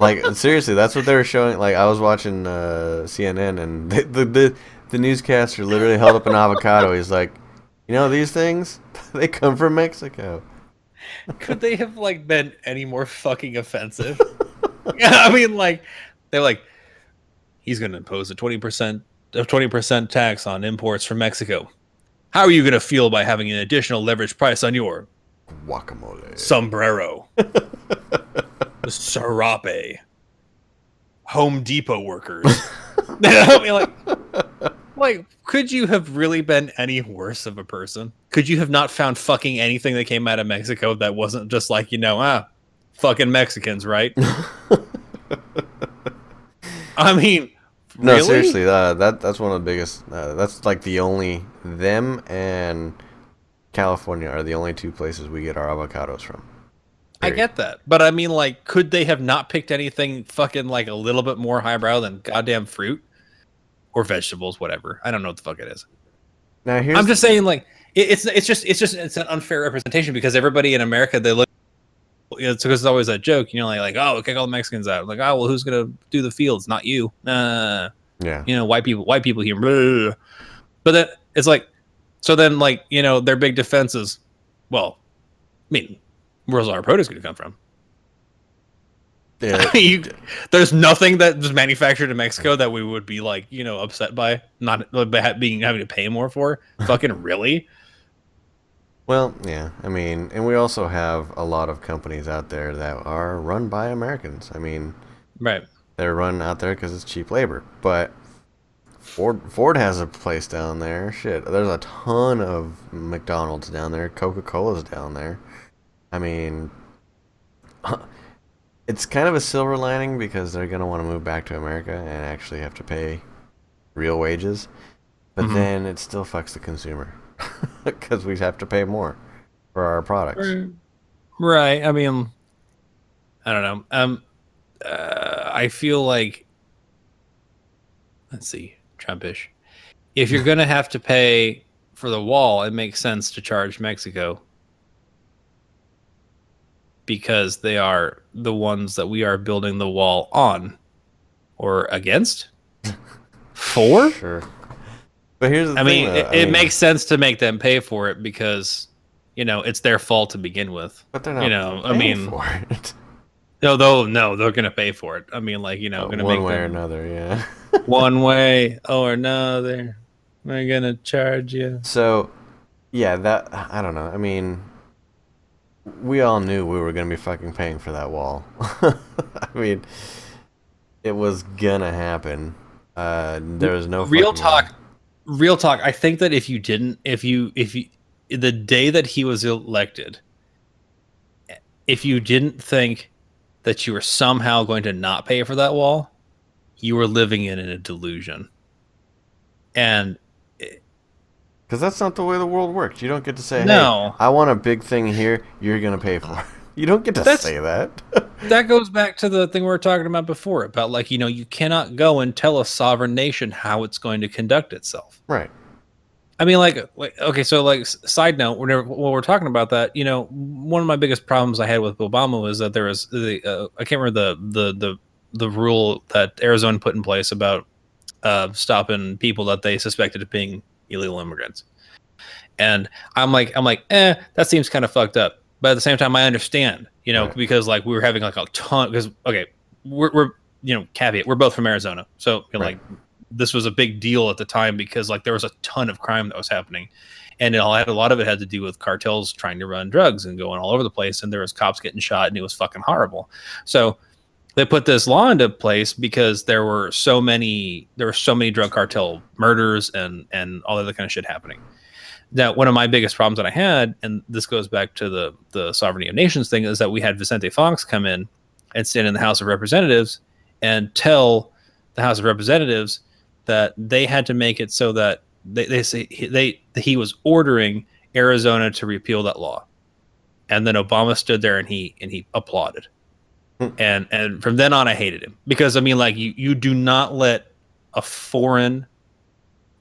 like seriously, that's what they were showing. Like I was watching uh, CNN, and the, the the the newscaster literally held up an avocado. He's like, you know these things, they come from Mexico. Could they have like been any more fucking offensive? I mean, like they're like, he's going to impose a twenty percent a twenty percent tax on imports from Mexico. How are you going to feel by having an additional leverage price on your Guacamole. sombrero, serape? Home Depot workers. I mean, like, like, could you have really been any worse of a person? Could you have not found fucking anything that came out of Mexico that wasn't just like, you know, ah, fucking Mexicans, right? I mean, No, really? seriously, uh, that that's one of the biggest. Uh, that's like the only them and California are the only two places we get our avocados from. I get that, but I mean, like, could they have not picked anything fucking like a little bit more highbrow than goddamn fruit or vegetables, whatever? I don't know what the fuck it is. Now here's I'm just saying, like, it, it's it's just it's just it's an unfair representation because everybody in America they look. You know, it's because it's always that joke, you know, like, like oh, kick all the Mexicans out. Like, oh, well, who's gonna do the fields? Not you. Nah, yeah. you know, white people, white people here. blah, blah, blah. But then it's like, so then like you know their big defense is, well, I mean, where's all our produce to come from? yeah. you, there's nothing that was manufactured in Mexico that we would be like, you know, upset by not by being having to pay more for. Fucking really? Well, yeah. I mean, and we also have a lot of companies out there that are run by Americans. I mean, Right. they're run out there because it's cheap labor. But Ford Ford has a place down there. Shit, there's a ton of McDonald's down there. Coca Cola's down there. I mean, it's kind of a silver lining because they're gonna want to move back to America and actually have to pay real wages. But Mhm. then it still fucks the consumer because we have to pay more for our products. Right. I mean, I don't know. Um, uh, I feel like, let's see, Trumpish. If you're gonna have to pay for the wall, it makes sense to charge Mexico because they are the ones that we are building the wall on or against. For? Sure. But here's the I thing. mean, though. it, I mean, it makes sense to make them pay for it because you know it's their fault to begin with. But they're not. you know, I paying mean, for it. No, though, no, they're gonna pay for it. I mean, like you know, Uh, gonna one make way or another. Yeah. one way or another. they're gonna charge you. So, yeah, that I don't know. I mean, we all knew we were gonna be fucking paying for that wall. I mean, it was gonna happen. Uh, there was no Real talk, way. real talk. I think that if you didn't, if you, if you, the day that he was elected, if you didn't think that you were somehow going to not pay for that wall, you were living in a delusion. And Because that's not the way the world works. You don't get to say, No. "Hey, I want a big thing here. You're gonna pay for." it. You don't get to That's- say that. that goes back to the thing we were talking about before about like you know you cannot go and tell a sovereign nation how it's going to conduct itself right. i mean like like, okay so like side note whenever while we're talking about that you know one of my biggest problems i had with obama was that there was the uh, i can't remember the the the the rule that arizona put in place about uh stopping people that they suspected of being illegal immigrants. And i'm like i'm like eh that seems kind of fucked up. But at the same time i understand you know Right. because like we were having like a ton because okay we're, we're you know caveat we're both from arizona. So you know, Right. like this was a big deal at the time because like there was a ton of crime that was happening. And it all had a lot of it had to do with cartels trying to run drugs and going all over the place. And there was cops getting shot and it was fucking horrible. So they put this law into place because there were so many there were so many drug cartel murders and and all that kind of shit happening now one of my biggest problems that i had and this goes back to the the sovereignty of nations thing is that we had vicente fox come in and stand in the house of representatives and tell the house of representatives that they had to make it so that they, they say he- they he was ordering arizona to repeal that law and then obama stood there and he and he applauded. And and from then on i hated him because i mean like you you do not let a foreign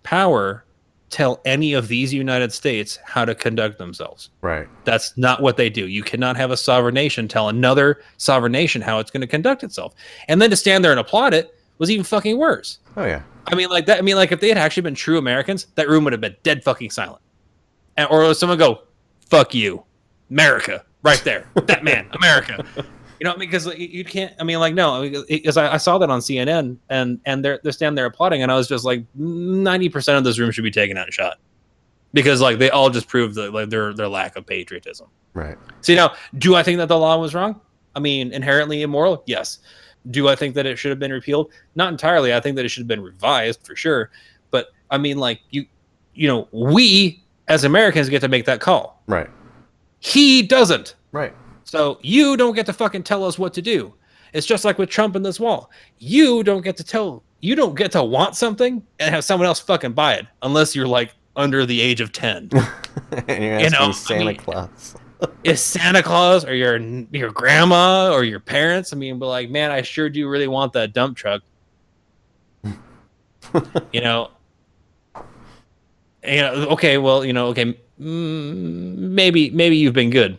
power tell any of these united states how to conduct themselves Right. that's not what they do you cannot have a sovereign nation tell another sovereign nation how it's going to conduct itself and then to stand there and applaud it was even fucking worse Oh yeah. I mean, like that. I mean, like if they had actually been true Americans, that room would have been dead fucking silent. And, or someone go, "Fuck you, America," right there. that man, America. You know, I mean, because you, you can't. I mean, like no, because I, I saw that on CNN, and and they're they're standing there applauding, and I was just like, ninety percent of this room should be taken out and shot, because like they all just proved that like their their lack of patriotism. Right. See now, do I think that the law was wrong? I mean, inherently immoral? Yes. do I think that it should have been repealed? Not entirely. I think that it should have been revised for sure. But I mean, like you, you know, we as Americans get to make that call. Right. He doesn't. Right. So you don't get to fucking tell us what to do. It's just like with Trump and this wall. You don't get to tell. You don't get to want something and have someone else fucking buy it unless you're like under the age of ten. and you're You know, I Santa mean- Claus. is Santa Claus or your your grandma or your parents? I mean, but like, man, I sure do really want that dump truck. you know. You know, okay, well, you know, okay, maybe maybe you've been good.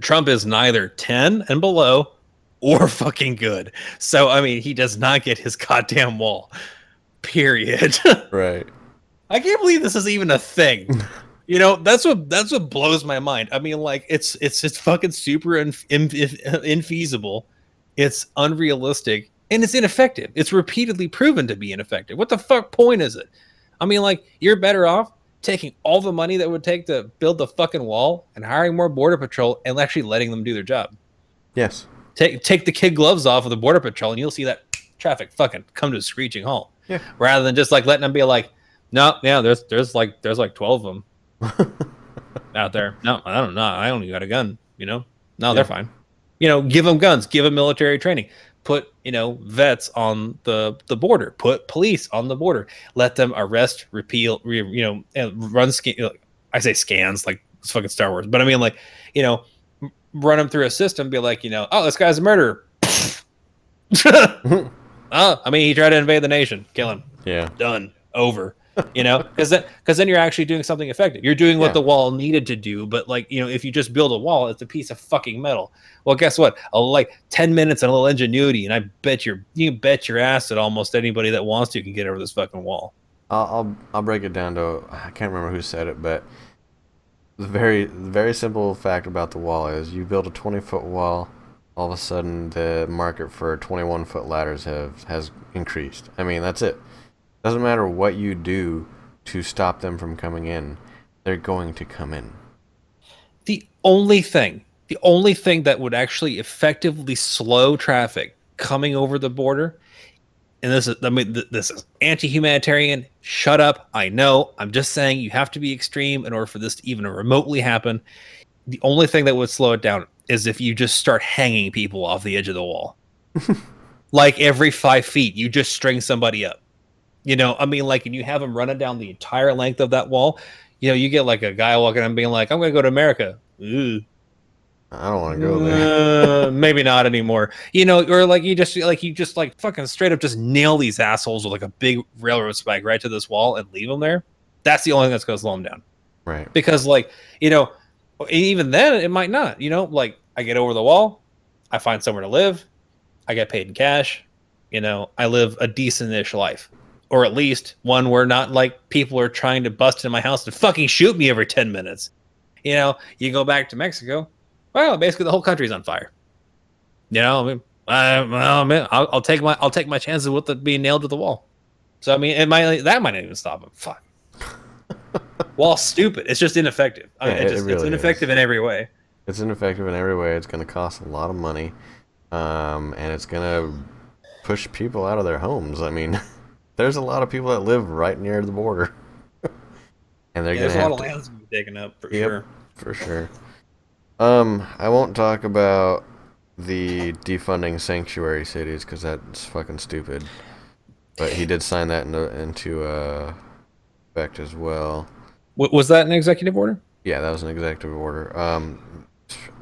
Trump is neither 10 and below or fucking good. So I mean, he does not get his goddamn wall. Period. right. I can't believe this is even a thing. You know, that's what that's what blows my mind. I mean, like it's it's it's fucking super in, in, infeasible. It's unrealistic and it's ineffective. It's repeatedly proven to be ineffective. What the fuck point is it? I mean, like you're better off taking all the money that it would take to build the fucking wall and hiring more border patrol and actually letting them do their job. Yes. Take take the kid gloves off of the border patrol and you'll see that traffic fucking come to a screeching halt. Yeah. Rather than just like letting them be like, no, yeah, there's there's like there's like twelve of them out there. No, I don't know. I only got a gun. You know, no, they're fine. You know, give them guns, give them military training. Put you know vets on the the border. Put police on the border. Let them arrest, repeal, re, you know, and run scan. I say scans like it's fucking Star Wars, but I mean like you know, run them through a system. Be like, you know, oh, this guy's a murderer. oh, I mean, he tried to invade the nation. Kill him yeah. done over you know because then because then you're actually doing something effective you're doing what Yeah. the wall needed to do but like you know if you just build a wall it's a piece of fucking metal well guess what a, like 10 minutes and a little ingenuity and i bet your you bet your ass that almost anybody that wants to can get over this fucking wall I'll, I'll I'll break it down to I can't remember who said it, but the very the very simple fact about the wall is you build a twenty foot wall, all of a sudden the market for twenty one foot ladders have has increased. I mean that's it. Doesn't matter what you do to stop them from coming in, they're going to come in. the only thing the only thing that would actually effectively slow traffic coming over the border and this is i mean this is anti-humanitarian shut up i know i'm just saying you have to be extreme in order for this to even remotely happen. The only thing that would slow it down is if you just start hanging people off the edge of the wall. Like every five feet you just string somebody up you know i mean like and you have them running down the entire length of that wall you know, you get like a guy walking and being like, "I'm going to go to America." Ooh. I don't want to go there. Uh, maybe not anymore. You know, or like you just like you just like fucking straight up just nail these assholes with like a big railroad spike right to this wall and leave them there. That's the only thing that's going to slow them down. Right. Because like you know, even then it might not. You know, like I get over the wall, I find somewhere to live, I get paid in cash. You know, I live a decent-ish life, or at least one where not like people are trying to bust into my house and fucking shoot me every ten minutes. You know, you go back to Mexico, well, basically the whole country's on fire. You know, I mean, I, well, man, I'll, I'll take my I'll take my chances with it being nailed to the wall. So I mean, it might that might not even stop him. Fuck. Wall's stupid. It's just ineffective. I mean, Yeah, it it just, it's really ineffective in every way. It's ineffective in every way. It's going to cost a lot of money, um, and it's going to push people out of their homes. I mean, there's a lot of people that live right near the border, and they're Yeah, going there's to a have lot of to, lands to be taken up for Yep. sure. for sure. Um, I won't talk about the defunding sanctuary cities because that's fucking stupid. But he did sign that into into uh, effect as well. W- was that an executive order? Yeah, that was an executive order. Um,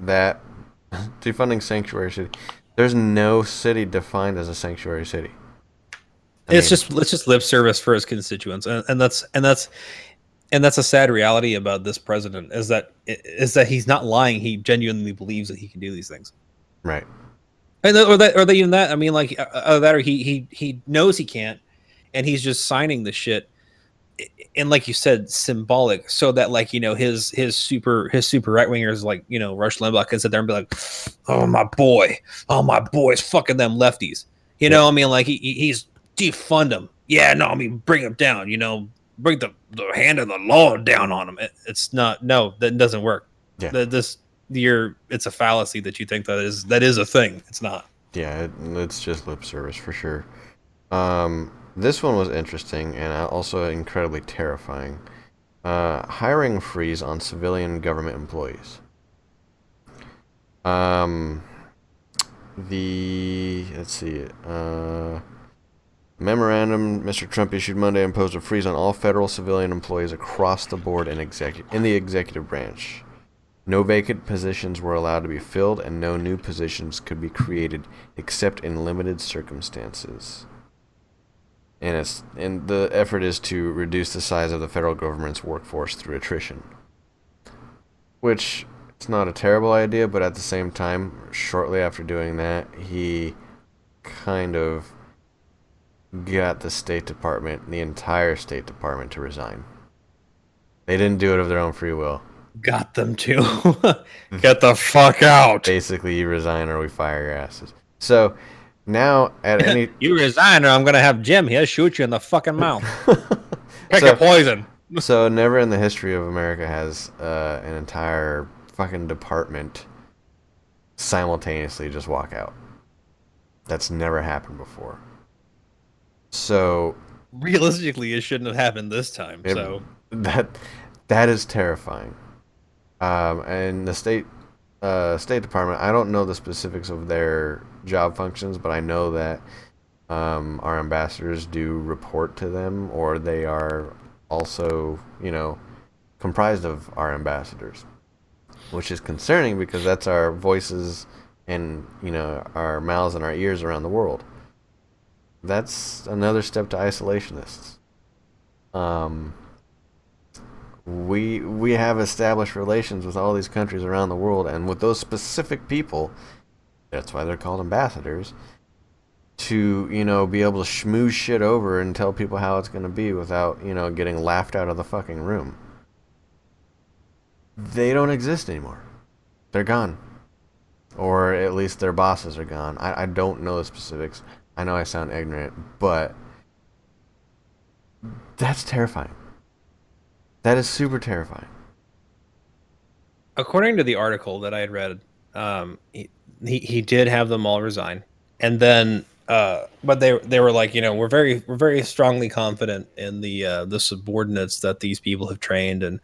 that defunding sanctuary city. There's no city defined as a sanctuary city. I it's mean, just it's just lip service for his constituents, and, and that's and that's and that's a sad reality about this president is that is that he's not lying. He genuinely believes that he can do these things. right. And th- or that, or that even that. I mean, like uh, uh, that, or he he he knows he can't, and he's just signing the shit. And like you said, symbolic, so that like you know his his super his super right wingers like you know Rush Limbaugh can sit there and be like, "Oh my boy, oh my boys, fucking them lefties." You know, I mean, like he- he's defund them. Yeah, no, I mean bring them down. You know, bring the the hand of the law down on them. It, it's not no, that doesn't work. Yeah. The, this you're it's a fallacy that you think that is that is a thing. It's not. Yeah, it, it's just lip service for sure. Um, this one was interesting and also incredibly terrifying. Uh, hiring freeze on civilian government employees. Um, the let's see, uh, memorandum Mr. Trump issued Monday imposed a freeze on all federal civilian employees across the board in executive in the executive branch. No vacant positions were allowed to be filled, and no new positions could be created except in limited circumstances. And it's and the effort is to reduce the size of the federal government's workforce through attrition. Which it's not a terrible idea, but at the same time, shortly after doing that, he kind of got the State Department, the entire State Department, to resign. They didn't do it of their own free will got them to get the fuck out. Basically, you resign or we fire your asses. So now, at any you resign or I'm gonna have Jim here shoot you in the fucking mouth. Pick so, a poison. so never in the history of America has uh, an entire fucking department simultaneously just walk out. That's never happened before. So realistically, it shouldn't have happened this time. It, so that that is terrifying. Um, and the state uh, State Department, I don't know the specifics of their job functions, but I know that um, our ambassadors do report to them, or they are also, you know, comprised of our ambassadors, which is concerning because that's our voices and you know our mouths and our ears around the world. That's another step to isolationists. Um, we we have established relations with all these countries around the world and with those specific people that's why they're called ambassadors to you know be able to schmooze shit over and tell people how it's going to be without you know getting laughed out of the fucking room. They don't exist anymore. They're gone. Or at least their bosses are gone. I, I don't know the specifics i know i sound ignorant but that's terrifying that is super terrifying. According to the article that I had read, um, he, he, he did have them all resign, and then uh, but they they were like, you know, we're very we're very strongly confident in the uh, the subordinates that these people have trained and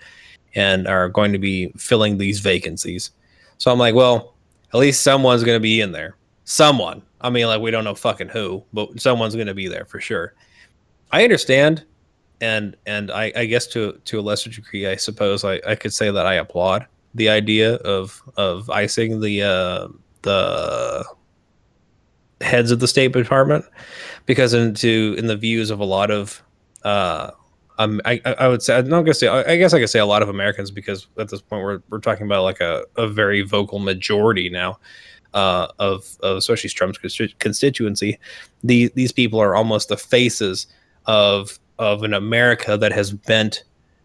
and are going to be filling these vacancies. So I'm like, well, at least someone's going to be in there. Someone. I mean, like we don't know fucking who, but someone's going to be there for sure. I understand and and I, I guess to to a lesser degree, I suppose I, I could say that I applaud the idea of of icing the uh, the heads of the State Department because into in the views of a lot of uh, um, I, I would say I'm not gonna say I guess I could say a lot of Americans because at this point we're we're talking about like a, a very vocal majority now uh, of, of especially Trump's constituency. These these people are almost the faces of of an America that has bent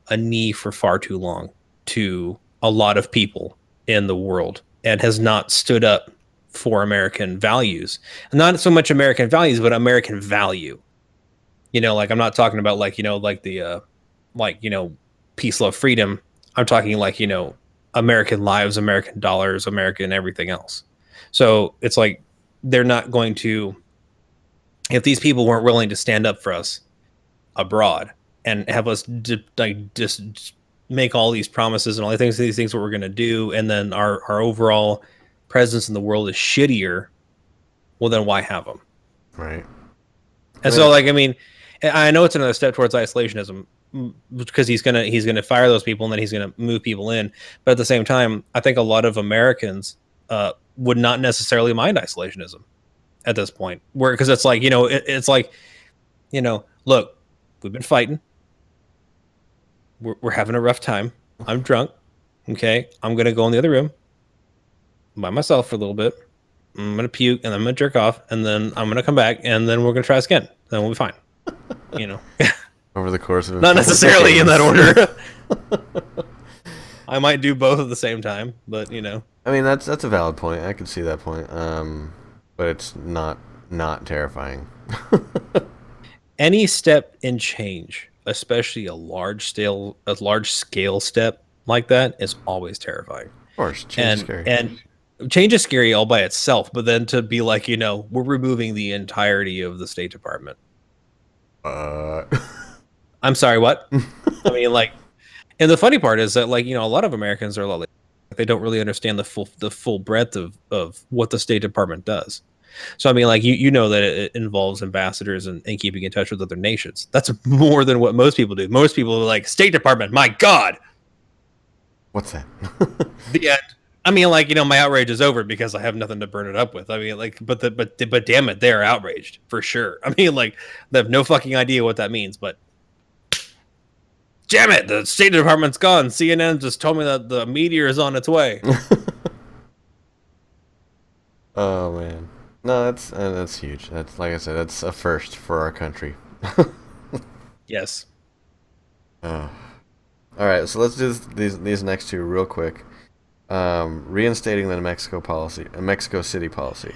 a knee for far too long to a lot of people in the world and has not stood up for American values. Not so much American values, but American value. You know, like I'm not talking about like, you know, like the uh like, you know, peace, love, freedom. I'm talking like, you know, American lives, American dollars, American everything else. So it's like they're not going to if these people weren't willing to stand up for us abroad and have us d- like just make all these promises and all these things these things what we're going to do and then our our overall presence in the world is shittier well then why have them right. And so like i mean i know it's another step towards isolationism mm, because he's gonna he's gonna fire those people and then he's gonna move people in. But at the same time i think a lot of americans uh, would not necessarily mind isolationism at this point where because it's like you know it, it's like you know look We've been fighting. We're, we're having a rough time. I'm drunk. Okay. I'm going to go in the other room by myself for a little bit. I'm going to puke and I'm going to jerk off and then I'm going to come back and then we're going to try again. Then we'll be fine. You know, over the course of it not necessarily in that order. I might do both at the same time, but you know. I mean, that's that's a valid point. I can see that point. Um, but it's not not terrifying any step in change, especially a large scale a large scale step like that, is always terrifying. Of course, change and is scary. and change is scary all by itself, but then to be like, you know, we're removing the entirety of the State Department. Uh, I'm sorry, what? I mean, like, and the funny part is that, like, you know, a lot of Americans are like, they don't really understand the full the full breadth of of what the State Department does. So I mean, like you you know that it involves ambassadors and, and keeping in touch with other nations. That's more than what most people do. Most people are like State Department. My God, what's that? the end. I mean, like you know, my outrage is over because I have nothing to burn it up with. I mean, like, but the but but damn it, they're outraged for sure. I mean, like, they have no fucking idea what that means. But damn it, the State Department's gone. CNN just told me that the meteor is on its way. oh man, no, that's uh, that's huge. That's like I said, that's a first for our country. yes. Oh. All right, so let's do this, these these next two real quick. Um, reinstating the Mexico policy, uh, Mexico City policy.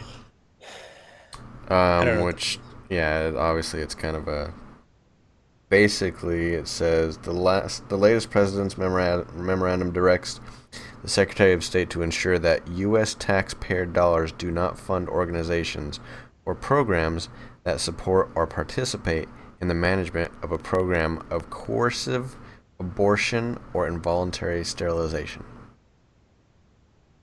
Um, which, yeah, obviously it's kind of a. Basically, it says the last, the latest president's memorandum, memorandum directs the Secretary of State to ensure that U.S. taxpayer dollars do not fund organizations or programs that support or participate in the management of a program of coercive abortion or involuntary sterilization.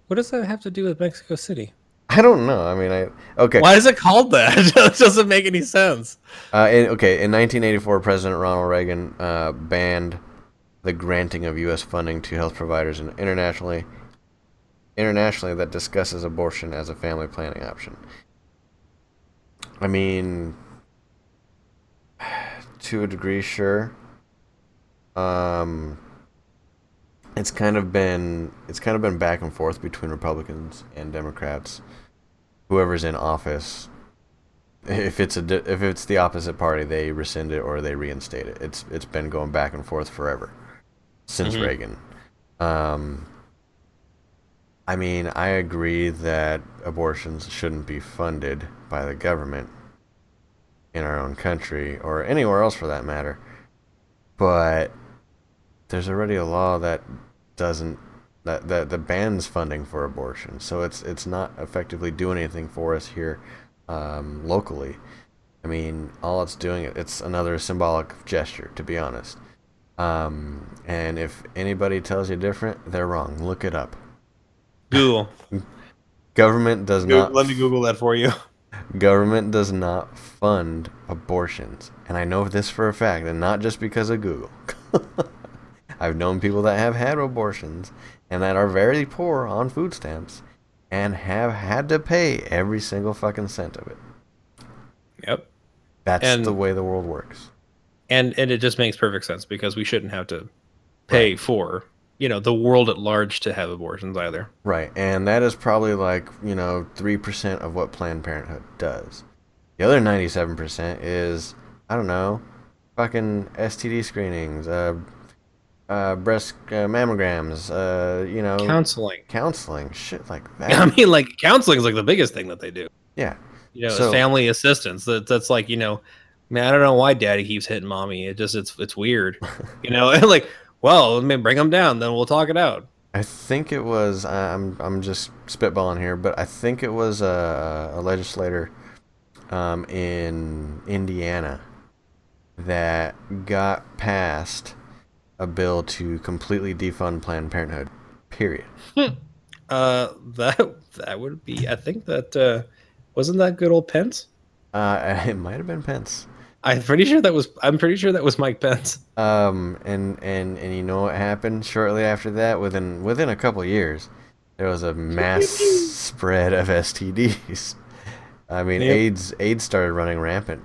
What does that have to do with Mexico City? I don't know. I mean, I okay. Why is it called that? it doesn't make any sense. Uh, in, okay, in 1984, President Ronald Reagan uh, banned the granting of U.S. funding to health providers and internationally, internationally that discusses abortion as a family planning option. I mean, to a degree, sure. Um, it's kind of been it's kind of been back and forth between Republicans and Democrats. Whoever's in office, if it's a if it's the opposite party, they rescind it or they reinstate it. It's it's been going back and forth forever since mm-hmm. Reagan. Um, I mean, I agree that abortions shouldn't be funded by the government in our own country or anywhere else for that matter. But there's already a law that doesn't that that, that bans funding for abortion. So it's it's not effectively doing anything for us here um, locally. I mean, all it's doing it's another symbolic gesture, to be honest. Um, and if anybody tells you different, they're wrong. Look it up. Google. Government does Google, not. Let me Google that for you. Government does not fund abortions, and I know this for a fact, and not just because of Google. I've known people that have had abortions and that are very poor on food stamps and have had to pay every single fucking cent of it. Yep. That's and, the way the world works. And and it just makes perfect sense because we shouldn't have to pay right. for, you know, the world at large to have abortions either. Right. And that is probably like, you know, 3% of what Planned Parenthood does. The other 97% is I don't know, fucking STD screenings, uh uh, breast uh, mammograms, uh, you know, counseling, counseling, shit like that. I mean, like counseling is like the biggest thing that they do. Yeah, you know, so, family assistance. That that's like you know, man, I don't know why daddy keeps hitting mommy. It just it's it's weird, you know. And like, well, let me bring him down, then we'll talk it out. I think it was. I'm I'm just spitballing here, but I think it was a, a legislator um, in Indiana that got passed a bill to completely defund Planned Parenthood. Period. Uh, that that would be. I think that uh, wasn't that good old Pence. Uh, it might have been Pence. I'm pretty sure that was. I'm pretty sure that was Mike Pence. Um, and and and you know what happened shortly after that? Within within a couple years, there was a mass spread of STDs. I mean, yep. AIDS AIDS started running rampant.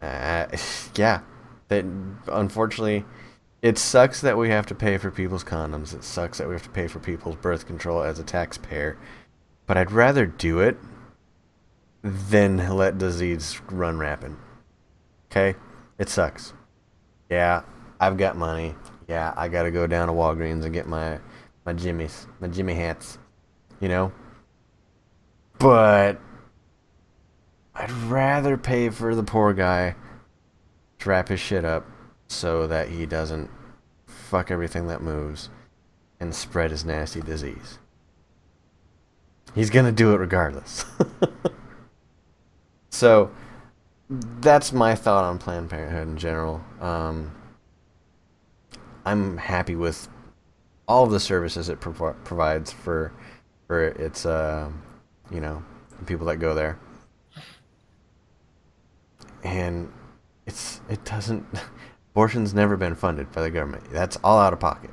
Uh, yeah, that unfortunately it sucks that we have to pay for people's condoms. It sucks that we have to pay for people's birth control as a taxpayer. But I'd rather do it than let disease run rampant. Okay? It sucks. Yeah, I've got money. Yeah, I gotta go down to Walgreens and get my my jimmies, my Jimmy hats. You know? But I'd rather pay for the poor guy wrap his shit up so that he doesn't fuck everything that moves and spread his nasty disease. He's gonna do it regardless. so that's my thought on Planned Parenthood in general. Um, I'm happy with all of the services it prov- provides for for its uh, you know people that go there, and it's it doesn't abortion's never been funded by the government. That's all out of pocket.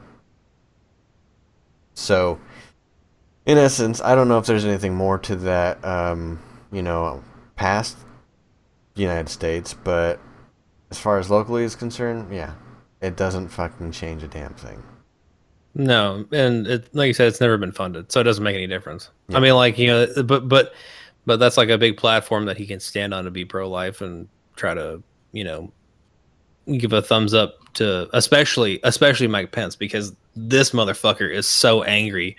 So, in essence, I don't know if there's anything more to that. Um, you know, past the United States, but as far as locally is concerned, yeah, it doesn't fucking change a damn thing. No, and it, like you said, it's never been funded, so it doesn't make any difference. Yeah. I mean, like you know, but but but that's like a big platform that he can stand on to be pro-life and try to you know give a thumbs up to especially especially Mike Pence because this motherfucker is so angry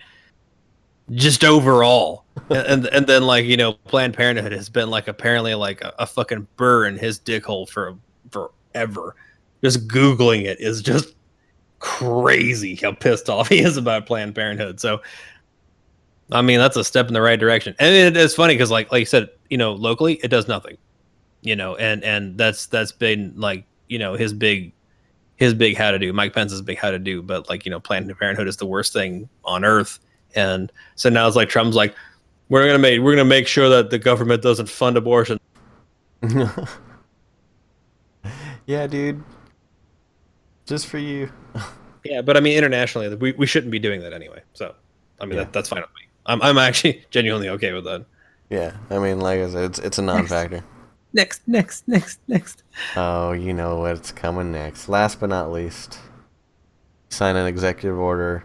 just overall. And, and, and then like you know planned parenthood has been like apparently like a, a fucking burr in his dick hole for forever. Just googling it is just crazy how pissed off he is about planned parenthood. So i mean that's a step in the right direction. And it is funny because like like you said you know locally it does nothing you know and and that's that's been like you know his big his big how to do mike pence's big how to do but like you know planned parenthood is the worst thing on earth and so now it's like Trump's like, we're gonna make we're gonna make sure that the government doesn't fund abortion. yeah, dude. Just for you. yeah, but I mean internationally, we, we shouldn't be doing that anyway. So I mean yeah. that, that's fine with me. I'm I'm actually genuinely okay with that. Yeah, I mean, like I said, it's it's a non-factor. Next, next, next, next. Oh, you know what's coming next. Last but not least, sign an executive order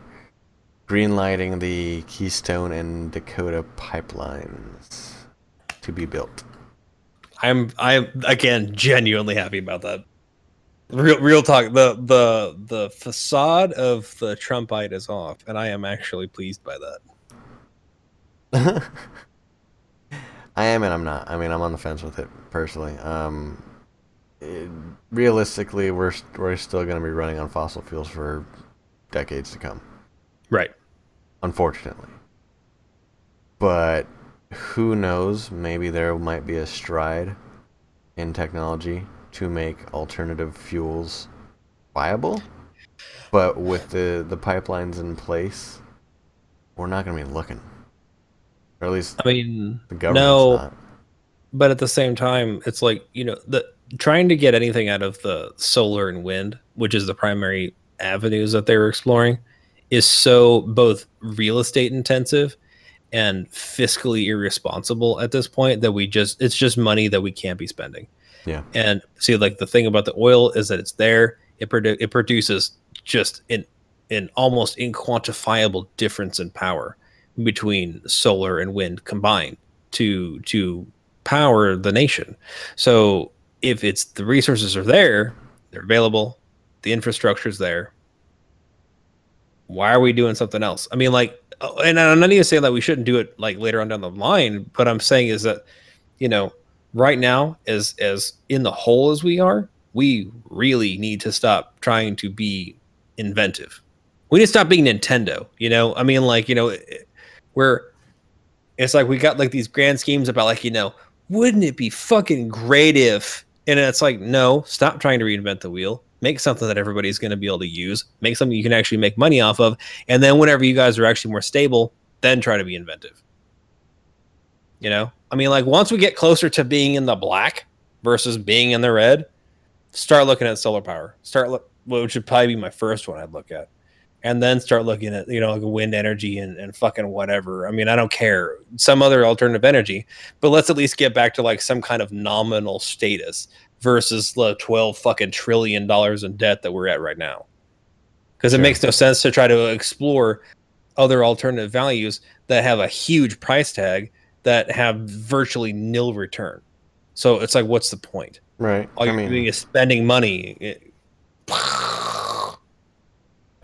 greenlighting the Keystone and Dakota pipelines to be built. I'm I'm again genuinely happy about that. Real real talk. The the the facade of the Trumpite is off, and I am actually pleased by that. I am and I'm not. I mean, I'm on the fence with it personally. Um, it, realistically, we're we're still going to be running on fossil fuels for decades to come. Right unfortunately. But who knows? Maybe there might be a stride in technology to make alternative fuels viable. But with the, the pipelines in place, we're not going to be looking. Or at least I mean, the government. No, not. but at the same time, it's like you know the trying to get anything out of the solar and wind, which is the primary avenues that they were exploring is so both real estate intensive and fiscally irresponsible at this point that we just it's just money that we can't be spending. Yeah. And see like the thing about the oil is that it's there, it produ- it produces just an an almost inquantifiable difference in power between solar and wind combined to to power the nation. So if it's the resources are there, they're available, the infrastructure is there, why are we doing something else? I mean, like, uh, and I'm not even saying that we shouldn't do it like later on down the line, but I'm saying is that, you know, right now, as as in the hole as we are, we really need to stop trying to be inventive. We need to stop being Nintendo. You know, I mean, like, you know, we're it's like we got like these grand schemes about like, you know, wouldn't it be fucking great if and it's like, no, stop trying to reinvent the wheel. Make something that everybody's going to be able to use, make something you can actually make money off of, and then whenever you guys are actually more stable, then try to be inventive. You know, I mean, like once we get closer to being in the black versus being in the red, start looking at solar power. Start look, which would probably be my first one I'd look at, and then start looking at you know like wind energy and, and fucking whatever. I mean, I don't care some other alternative energy, but let's at least get back to like some kind of nominal status versus the 12 fucking trillion dollars in debt that we're at right now. Because it sure. makes no sense to try to explore other alternative values that have a huge price tag that have virtually nil return. So it's like, what's the point? Right. All you're mean, doing is spending money. It, I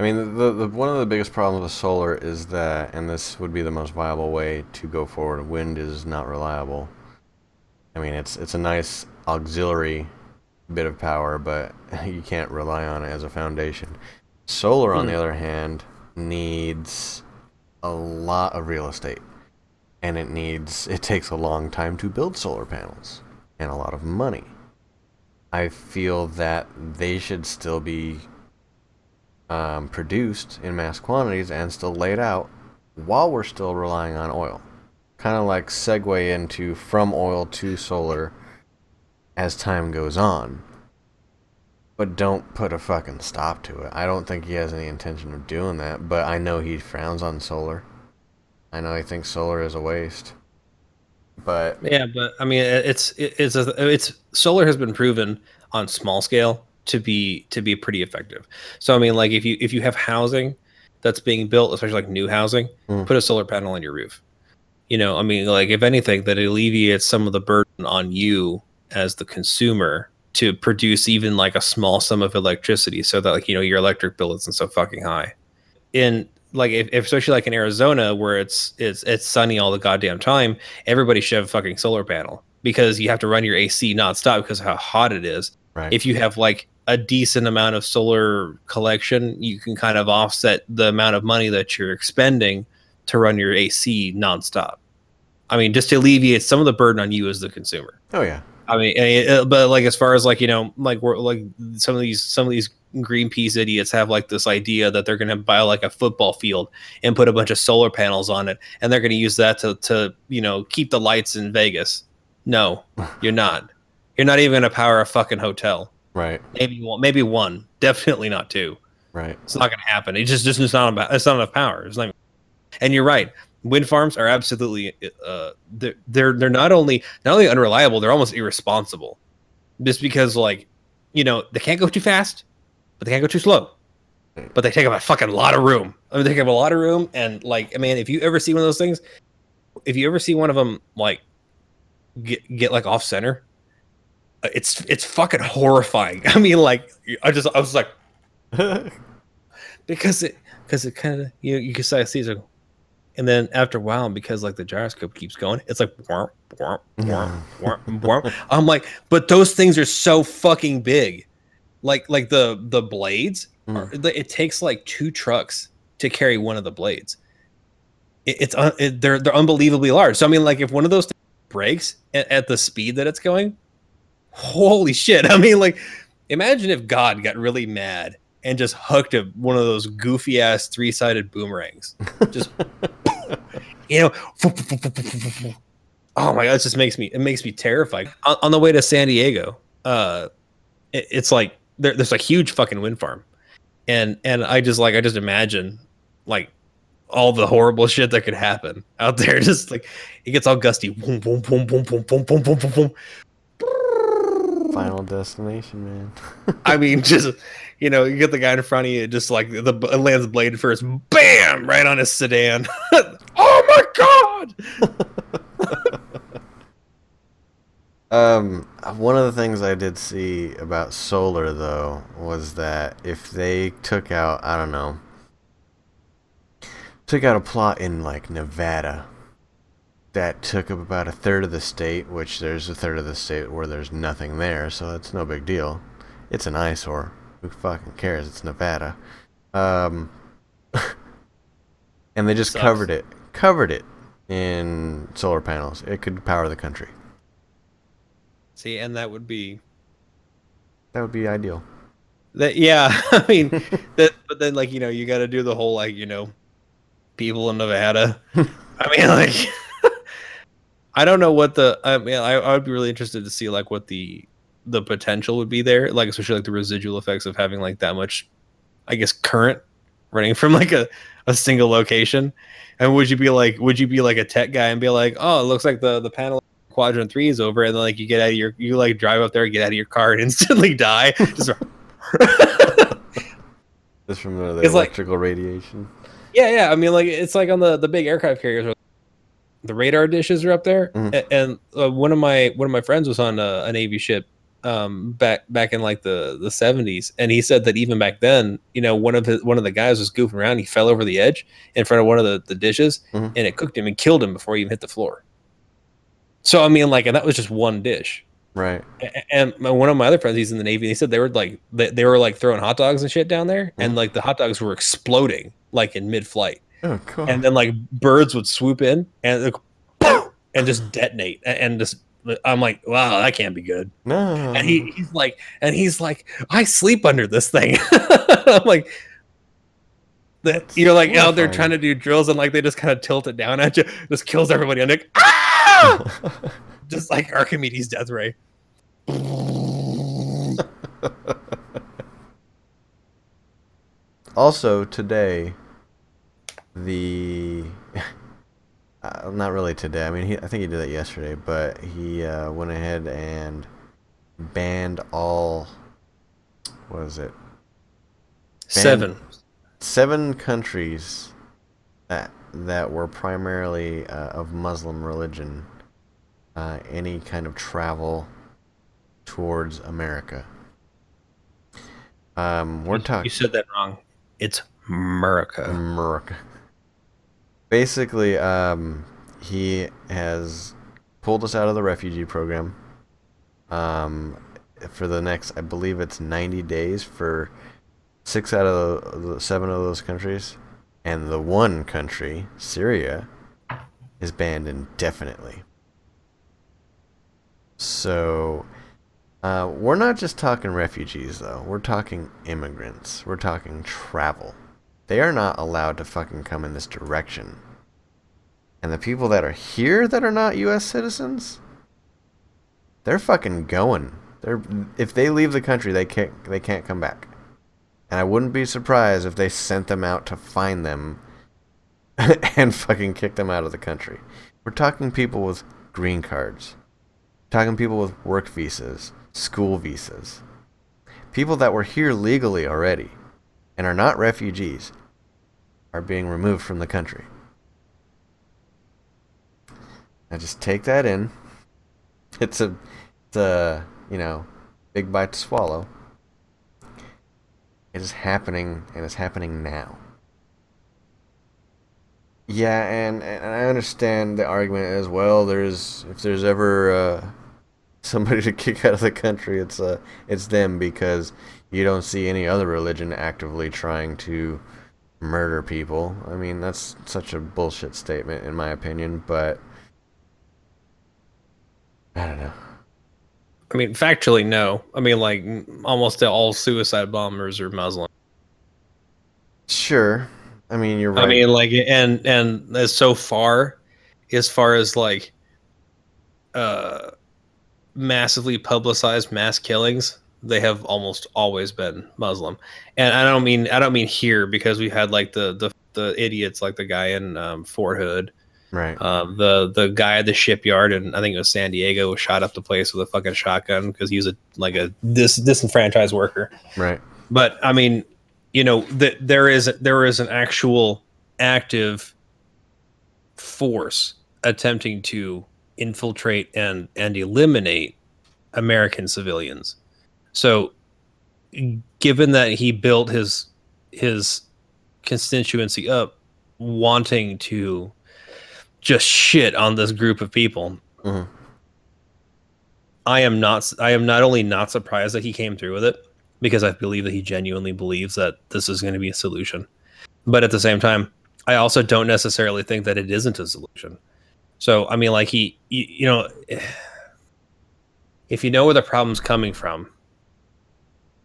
mean, the, the one of the biggest problems with solar is that, and this would be the most viable way to go forward. Wind is not reliable. I mean, it's it's a nice auxiliary bit of power, but you can't rely on it as a foundation. Solar, on the hmm. other hand, needs a lot of real estate. and it needs it takes a long time to build solar panels and a lot of money. I feel that they should still be um, produced in mass quantities and still laid out while we're still relying on oil. Kind of like segue into from oil to solar as time goes on. But don't put a fucking stop to it. I don't think he has any intention of doing that, but I know he frowns on solar. I know he thinks solar is a waste. But yeah, but I mean, it's it's a, it's solar has been proven on small scale to be to be pretty effective. So I mean, like if you if you have housing that's being built, especially like new housing, mm. put a solar panel on your roof. You know, I mean, like if anything, that alleviates some of the burden on you as the consumer to produce even like a small sum of electricity, so that like you know your electric bill isn't so fucking high. In like if, if, especially like in Arizona where it's it's it's sunny all the goddamn time, everybody should have a fucking solar panel because you have to run your AC nonstop because of how hot it is. Right. If you have like a decent amount of solar collection, you can kind of offset the amount of money that you're expending to run your AC nonstop. I mean, just to alleviate some of the burden on you as the consumer. Oh yeah. I mean, uh, but like as far as like you know, like we're like some of these some of these Greenpeace idiots have like this idea that they're going to buy like a football field and put a bunch of solar panels on it, and they're going to use that to to you know keep the lights in Vegas. No, you're not. You're not even going to power a fucking hotel. Right. Maybe one. Maybe one. Definitely not two. Right. It's not going to happen. It's just just it's not about. It's not enough power. It's not. Even, and you're right. Wind farms are absolutely. Uh, they're they're they're not only not only unreliable. They're almost irresponsible. Just because like, you know, they can't go too fast, but they can't go too slow. But they take up a fucking lot of room. I mean, they take up a lot of room, and like, I mean, if you ever see one of those things, if you ever see one of them like get get like off center. It's it's fucking horrifying. I mean, like I just I was like, because it because it kind of you know, you can see it, and then after a while, because like the gyroscope keeps going, it's like whomp, whomp, whomp, whomp, whomp. I'm like, but those things are so fucking big, like like the the blades. Mm. Are, it takes like two trucks to carry one of the blades. It, it's uh, it, they're they're unbelievably large. So I mean, like if one of those breaks at, at the speed that it's going, holy shit. I mean, like, imagine if God got really mad and just hooked a, one of those goofy ass three sided boomerangs. Just, you know, oh my God, it just makes me, it makes me terrified. On, on the way to San Diego, uh, it, it's like there, there's a huge fucking wind farm. And, and I just like, I just imagine like all the horrible shit that could happen out there. Just like it gets all gusty. Boom, boom, boom, boom, boom, boom, boom, boom, boom, boom. Final destination, man. I mean, just you know, you get the guy in front of you, just like the lands blade first, bam, right on his sedan. oh my god! um, one of the things I did see about solar though was that if they took out, I don't know, took out a plot in like Nevada that took up about a third of the state, which there's a third of the state where there's nothing there, so it's no big deal. It's an eyesore. Who fucking cares? It's Nevada. Um, and they just Sucks. covered it, covered it in solar panels. It could power the country. See, and that would be that would be ideal. That yeah, I mean, that, but then like you know you got to do the whole like you know people in Nevada. I mean, like, I don't know what the. I mean, I, I would be really interested to see like what the the potential would be there, like especially like the residual effects of having like that much, I guess, current running from like a a single location. And would you be like, would you be like a tech guy and be like, oh, it looks like the the panel quadrant three is over, and then like you get out of your, you like drive up there, get out of your car, and instantly die. Just, Just from the, the electrical like, radiation. Yeah, yeah. I mean, like it's like on the the big aircraft carriers, where the radar dishes are up there. Mm-hmm. And, and uh, one of my one of my friends was on a, a Navy ship um, back back in like the the seventies, and he said that even back then, you know, one of his one of the guys was goofing around. He fell over the edge in front of one of the the dishes, mm-hmm. and it cooked him and killed him before he even hit the floor. So I mean, like, and that was just one dish. Right. And one of my other friends, he's in the Navy. He said they were like they, they were like throwing hot dogs and shit down there, mm-hmm. and like the hot dogs were exploding like in mid-flight. Oh, cool. And then like birds would swoop in and and just detonate and, and just I'm like, wow, that can't be good. No. And he, he's like, and he's like, I sleep under this thing. I'm like, that you're like out there trying to do drills and like they just kind of tilt it down at you, just kills everybody. I'm like, ah! just like Archimedes' death ray. also today, the uh, not really today. I mean, he, I think he did that yesterday, but he uh, went ahead and banned all. What is it? Seven. seven countries that that were primarily uh, of Muslim religion uh, any kind of travel towards America. Um, we're talking. You said that wrong. It's America. America. Basically, um, he has pulled us out of the refugee program. Um, for the next, I believe it's 90 days for six out of the, the seven of those countries, and the one country, Syria, is banned indefinitely. So, uh, we're not just talking refugees, though. We're talking immigrants. We're talking travel. They are not allowed to fucking come in this direction. And the people that are here that are not U.S. citizens, they're fucking going. They're if they leave the country, they can't they can't come back. And I wouldn't be surprised if they sent them out to find them and fucking kick them out of the country. We're talking people with green cards. talking people with work visas, school visas. People that were here legally already and are not refugees are being removed from the country. Now just take that in. It's a, it's a, you know, big bite to swallow. It is happening, and it's happening now. Yeah, and, and I understand the argument as well. There's if there's ever uh, somebody to kick out of the country, it's uh, it's them because you don't see any other religion actively trying to murder people. I mean, that's such a bullshit statement in my opinion, but I don't know. I mean, factually, no. I mean, like almost all suicide bombers are Muslim. Sure. I mean, you're right. I mean, like, and and as so far, as far as like, uh, massively publicized mass killings, they have almost always been Muslim. And I don't mean I don't mean here because we had like the the the idiots like the guy in um, Fort Hood, right. um, the the guy at the shipyard, and I think it was San Diego, was shot up the place with a fucking shotgun because he was a like a dis disenfranchised worker. right. But I mean, you know, that there is there is an actual active force attempting to infiltrate and and eliminate American civilians. So, given that he built his his constituency up wanting to just shit on this group of people, Mhm. I am not I am not only not surprised that he came through with it because I believe that he genuinely believes that this is going to be a solution. But at the same time, I also don't necessarily think that it isn't a solution. So, I mean like he you, you know if you know where the problem's coming from,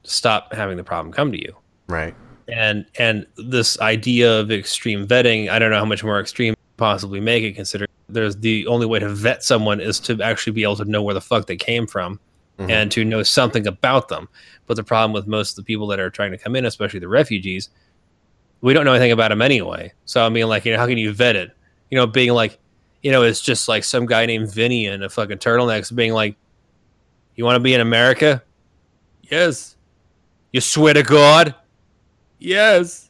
stop having the problem come to you. Right. and and this idea of extreme vetting i don't know how much more extreme possibly make it considering there's the only way to vet someone is to actually be able to know where the fuck they came from Mhm. and to know something about them. But the problem with most of the people that are trying to come in especially the refugees we don't know anything about them anyway. So i mean like you know how can you vet it? You know being like you know it's just like some guy named vinny in a fucking turtleneck being like you want to be in america? Yes you swear to god Yes.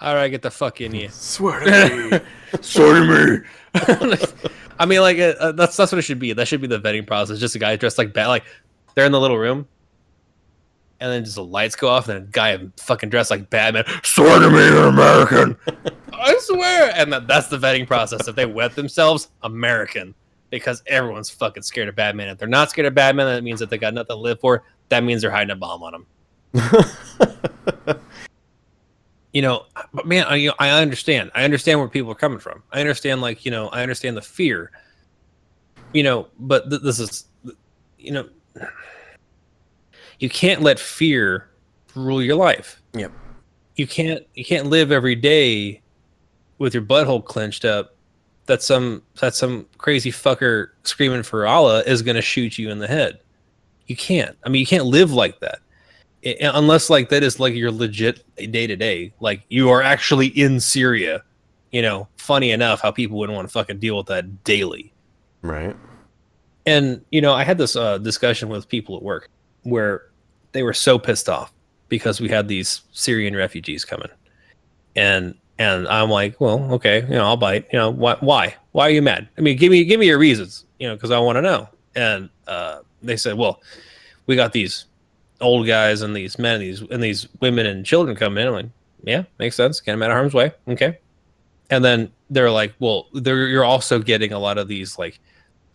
All right, get the fuck in here. Swear to me. Swear to me. I mean, like uh, uh, that's that's what it should be. That should be the vetting process. Just a guy dressed like bat, like they're in the little room, and then just the lights go off, and then a guy fucking dressed like Batman. Swear to me, you're American. I swear. And that, that's the vetting process. If they wet themselves, American, because everyone's fucking scared of Batman. If they're not scared of Batman, that means that they got nothing to live for. That means they're hiding a bomb on them. you know, but man, I, you know, I understand. I understand where people are coming from. I understand, like you know, I understand the fear. You know, but th- this is, you know, you can't let fear rule your life. Yep. You can't. You can't live every day with your butthole clenched up. That some that some crazy fucker screaming for Allah is going to shoot you in the head. You can't. I mean, you can't live like that it, unless like that is like your legit day to day. Like you are actually in Syria. You know, funny enough, how people wouldn't want to fucking deal with that daily. Right. And you know, I had this uh, discussion with people at work where they were so pissed off because we had these Syrian refugees coming, and and I'm like, well, okay, you know, I'll bite. You know, why why why are you mad? I mean, give me give me your reasons. You know, because I want to know. And uh, they said, well, we got these old guys and these men, these and these women and children coming in. I'm like, yeah, makes sense. Get them out of harm's way. Okay. And then they're like, well, they're, you're also getting a lot of these like,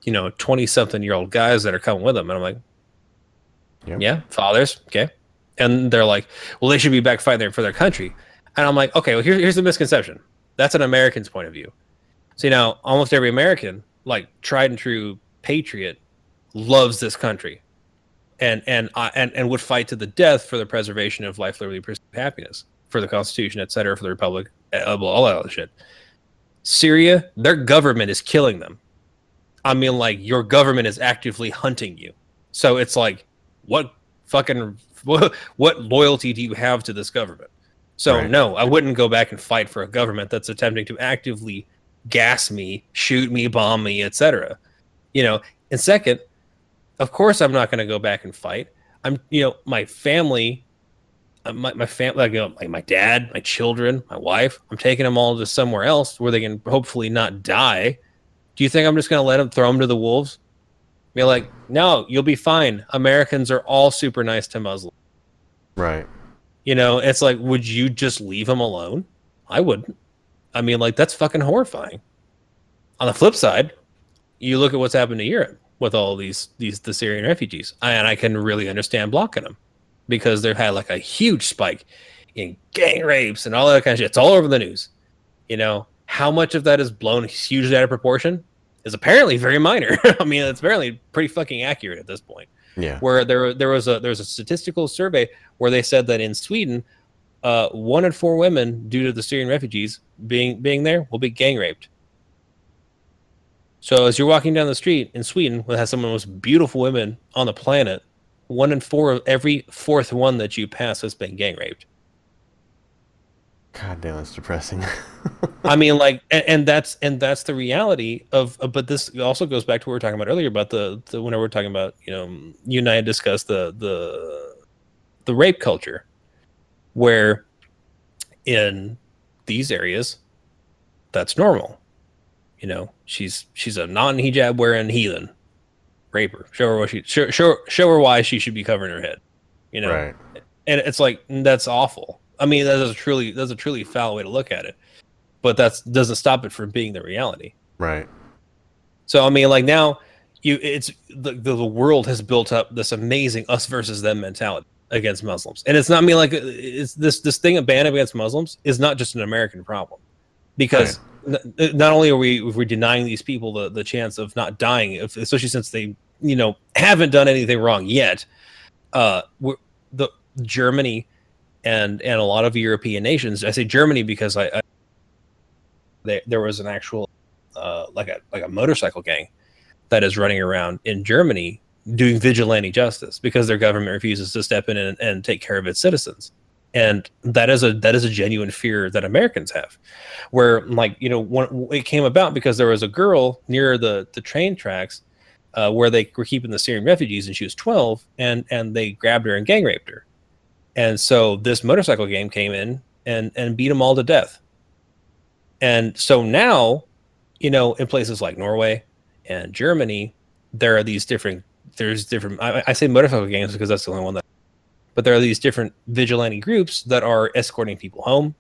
you know, 20 something year old guys that are coming with them. And I'm like, yep. yeah, fathers. Okay. And they're like, well, they should be back fighting for their country. And I'm like, okay, well, here, here's the misconception. That's an American's point of view. See, now almost every American, like tried and true patriot, loves this country and and uh, and and would fight to the death for the preservation of life, liberty, pursuit, happiness, for the Constitution, etc., for the Republic, uh, all that other shit. Syria, their government is killing them. I mean, like your government is actively hunting you. So it's like, what fucking what, what loyalty do you have to this government? So right. no, I wouldn't go back and fight for a government that's attempting to actively gas me, shoot me, bomb me, etc. You know, and second, of course I'm not going to go back and fight. I'm, you know, my family, uh, my, my family, like, you know, like my dad, my children, my wife, I'm taking them all to somewhere else where they can hopefully not die. Do you think I'm just going to let them throw them to the wolves? Be like, no, you'll be fine. Americans are all super nice to Muslims. Right. You know, it's like, would you just leave them alone? I wouldn't. I mean, like, that's fucking horrifying. On the flip side, you look at what's happened to Europe with all these these the Syrian refugees, and I can really understand blocking them because they've had like a huge spike in gang rapes and all that kind of shit. It's all over the news. You know how much of that is blown hugely out of proportion is apparently very minor. I mean, it's apparently pretty fucking accurate at this point. Yeah. Where there there was a there was a statistical survey where they said that in Sweden, uh, one in four women, due to the Syrian refugees being being there, will be gang raped. So as you're walking down the street in Sweden, that has some of the most beautiful women on the planet, one in four of every fourth one that you pass has been gang raped. God damn, it's depressing. I mean, like, and, and, that's and that's the reality of. Uh, but this also goes back to what we were talking about earlier about the, the whenever we're talking about, you know, you and I discussed the the the rape culture, where in these areas, that's normal you know, she's she's a non-hijab wearing heathen. Rape her. Show her what she show, show show her why she should be covering her head. You know, right. and it's like that's awful. I mean, that's a truly that's a truly foul way to look at it. But that doesn't stop it from being the reality. Right. So I mean, like now, you it's the the, world has built up this amazing us versus them mentality against Muslims, and it's not me like it's this this thing of ban against Muslims is not just an American problem, because. Right not only are we we're denying these people the, the chance of not dying, especially since they you know haven't done anything wrong yet, uh, the Germany and and a lot of European nations. I say Germany because I, I they, there was an actual uh, like a like a motorcycle gang that is running around in Germany doing vigilante justice because their government refuses to step in and, and take care of its citizens and that is a that is a genuine fear that Americans have, where like you know when it came about because there was a girl near the the train tracks uh, where they were keeping the Syrian refugees and she was 12 and and they grabbed her and gang raped her, and so this motorcycle game came in and and beat them all to death, and so now, you know, in places like Norway and Germany, there are these different there's different I, I say motorcycle games because that's the only one that but there are these different vigilante groups that are escorting people home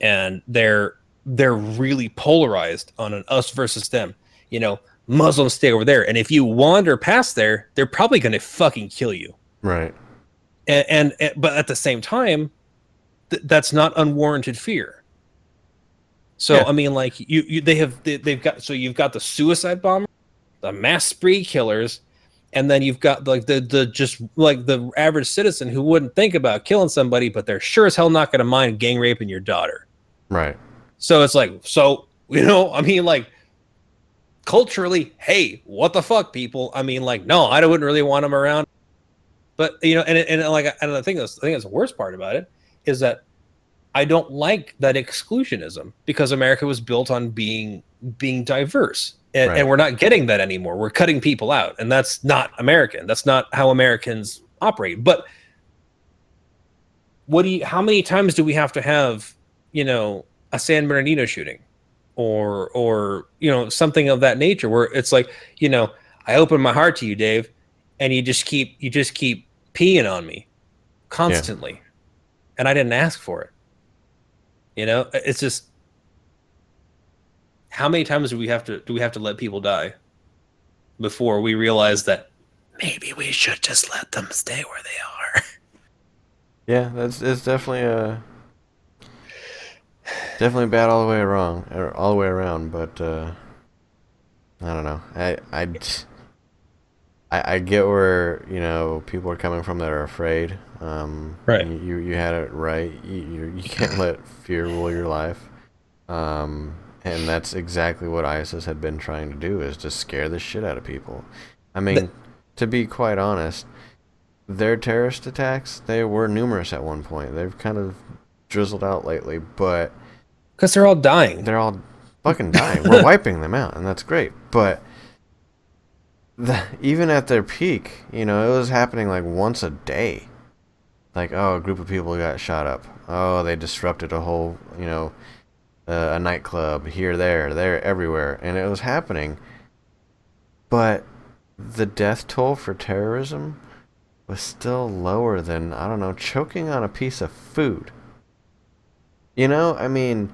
and they're they're really polarized on an us versus them. You know muslims stay over there and if you wander past there they're probably going to fucking kill you. Right. And, and, and, but at the same time th- that's not unwarranted fear. So Yeah. I mean, like you, you they have they, they've got so you've got the suicide bomber, the mass spree killers, and then you've got like the the just like the average citizen who wouldn't think about killing somebody, but they're sure as hell not going to mind gang raping your daughter. Right. So it's like, so you know, I mean, like culturally, hey, what the fuck, people? I mean, like, no, I wouldn't really want them around. But you know, and and like, I and the thing that's I think that's the worst part about it is that I don't like that exclusionism because America was built on being being diverse. And, Right. and we're not getting that anymore. We're cutting people out, and that's not American. That's not how Americans operate. But what do you? How many times do we have to have, you know, a San Bernardino shooting, or or you know something of that nature, where it's like, you know, I open my heart to you, Dave, and you just keep you just keep peeing on me constantly, and I didn't ask for it. You know, it's just how many times do we have to do we have to let people die before we realize that maybe we should just let them stay where they are. Yeah, that's it's definitely a definitely bad all the way wrong or all the way around. But uh, I don't know. I I I, I get where you know people are coming from that are afraid. Um, Right. You you had it right. You you, you can't let fear rule your life. Um, and that's exactly what ISIS had been trying to do is to scare the shit out of people. I mean, to be quite honest, their terrorist attacks they were numerous at one point. They've kind of drizzled out lately, but Because they're all dying. they're all fucking dying. We're wiping them out, and that's great. But the, even at their peak, you know, it was happening like once a day. Like, oh, a group of people got shot up. Oh, they disrupted a whole, you know, uh, a nightclub here, there, there, everywhere, and it was happening. But the death toll for terrorism was still lower than I don't know, choking on a piece of food. You know, I mean,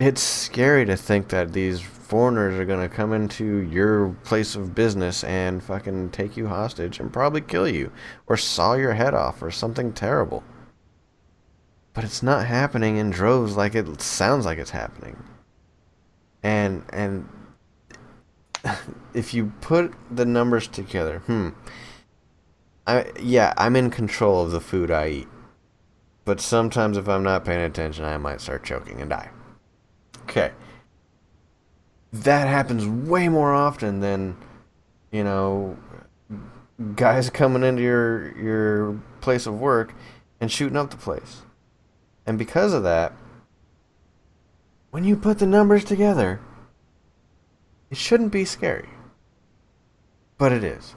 it's scary to think that these foreigners are gonna come into your place of business and fucking take you hostage and probably kill you or saw your head off or something terrible. But it's not happening in droves like it sounds like it's happening. And and if you put the numbers together, hmm. I yeah, I'm in control of the food I eat. But sometimes if I'm not paying attention, I might start choking and die. Okay. That happens way more often than, you know, guys coming into your your place of work and shooting up the place. And because of that, when you put the numbers together, it shouldn't be scary. But it is.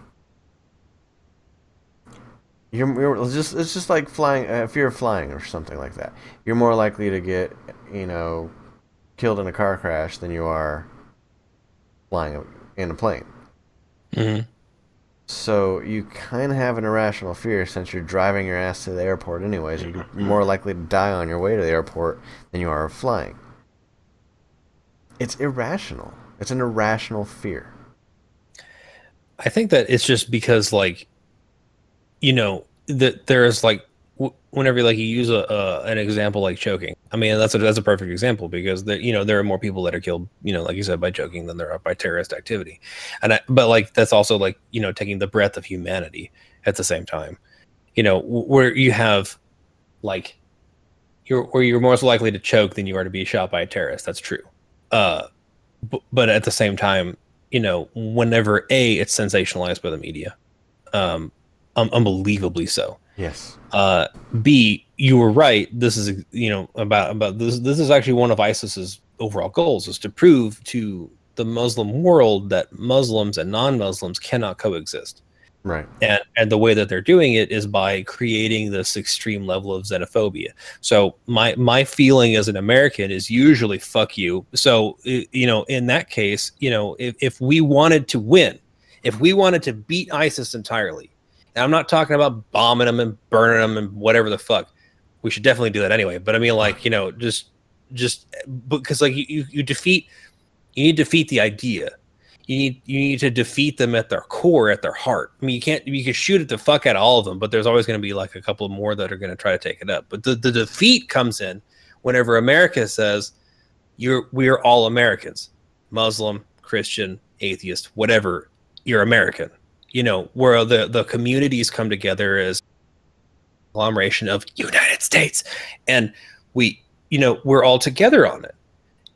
You're, you're just it's just like flying uh, if you're flying or something like that. You're more likely to get, you know, killed in a car crash than you are flying in a plane. Mm-hmm. So you kind of have an irrational fear since you're driving your ass to the airport anyways. You're more likely to die on your way to the airport than you are flying. It's irrational. It's an irrational fear. I think that it's just because like, you know, that there's like w- whenever like you use a, a an example like choking. I mean, that's a that's a perfect example because there you know there are more people that are killed you know like you said by choking than there are by terrorist activity, and I, but like that's also like you know taking the breadth of humanity at the same time, you know where you have like you're where you're more likely to choke than you are to be shot by a terrorist. That's true. Uh, but, but at the same time, you know, whenever a it's sensationalized by the media, um, um unbelievably so. Yes. Uh, B, you were right. This is you know about about this. This is actually one of ISIS's overall goals is to prove to the Muslim world that Muslims and non-Muslims cannot coexist. Right. And and the way that they're doing it is by creating this extreme level of xenophobia. So my my feeling as an American is usually fuck you. So you know, in that case, you know, if if we wanted to win, if we wanted to beat ISIS entirely, and I'm not talking about bombing them and burning them and whatever the fuck. We should definitely do that anyway. But I mean, like you know, just just because like you you, defeat you need to defeat the idea you need you need to defeat them at their core at their heart i mean you can't you can shoot at the fuck out of all of them but there's always going to be like a couple more that are going to try to take it up but the, the defeat comes in whenever america says you're we're all Americans, Muslim, Christian, atheist, whatever. You're American. You know, where the the communities come together as agglomeration of United States, and we, you know, we're all together on it,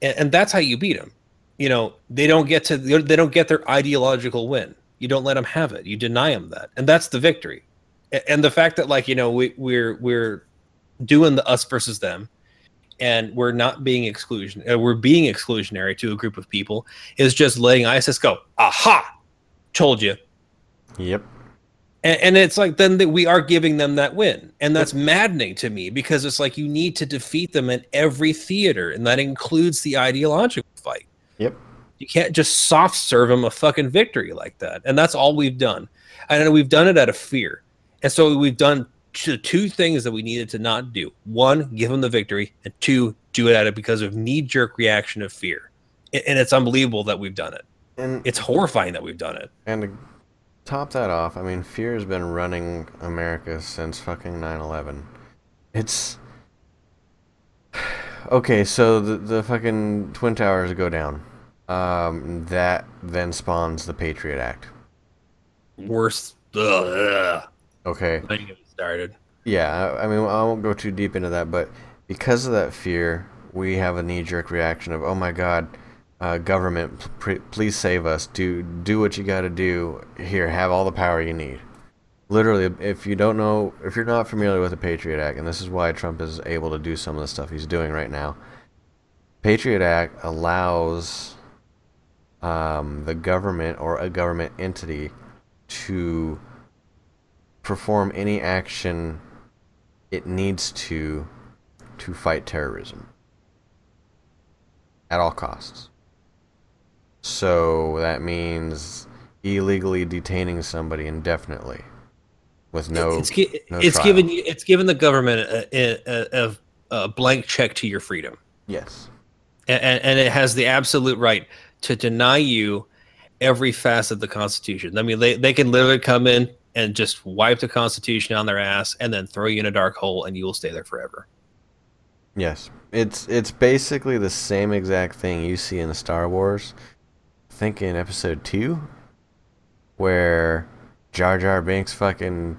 and, and that's how you beat them. You know, they don't get to they don't get their ideological win. You don't let them have it. You deny them that, and that's the victory. And the fact that like you know we we're we're doing the us versus them and we're not being exclusion uh, we're being exclusionary to a group of people is just letting ISIS go. Aha! Told you. Yep. And, and it's like then that we are giving them that win, and that's maddening to me because it's like you need to defeat them in every theater, and that includes the ideological fight. Yep. You can't just soft serve them a fucking victory like that, and that's all we've done. And we've done it out of fear, and so we've done the two things that we needed to not do. One give them the victory. And two do it out of because of knee-jerk reaction of fear. And it's unbelievable that we've done it. And it's horrifying that we've done it. And top that off, I mean, fear has been running America since fucking 9/11. It's okay. So the the fucking twin towers go down. Um, that then spawns the Patriot Act. worst ugh, Okay. get started Yeah, I, I mean, I won't go too deep into that, but because of that fear, we have a knee-jerk reaction of, "Oh my God, uh, government, please save us! Do do what you got to do. Here, have all the power you need." Literally, if you don't know, if you're not familiar with the Patriot Act, and this is why Trump is able to do some of the stuff he's doing right now, Patriot Act allows um, the government or a government entity to perform any action it needs to to fight terrorism at all costs. So that means illegally detaining somebody indefinitely with no it's no it's given you it's given the government a, a, a, a blank check to your freedom yes and, and it has the absolute right to deny you every facet of the Constitution. I mean, they, they can literally come in and just wipe the Constitution on their ass and then throw you in a dark hole and you will stay there forever. yes it's it's basically the same exact thing you see in Star Wars think in episode 2 where Jar Jar Binks fucking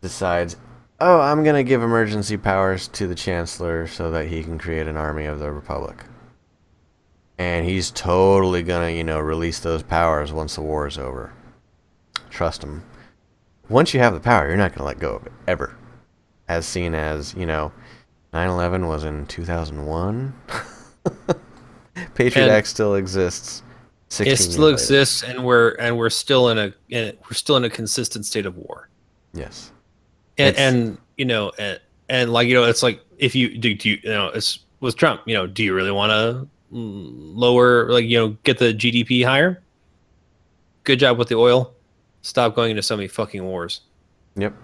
decides oh I'm to give emergency powers to the chancellor so that he can create an army of the republic and he's totally gonna, you know, release those powers once the war is over. Trust him. Once you have the power, you're not gonna let go of it ever. As seen as, you know, 9/11 was in 2001. Patriot And- Act still exists. 16 It still years later. exists, and we're and we're still in a in, we're still in a consistent state of war. Yes. And, and you know, and, and like you know, it's like if you do, do you, you know, it's with Trump. You know, do you really want to lower like you know get the GDP higher? Good job with the oil. Stop going into so many fucking wars. Yep.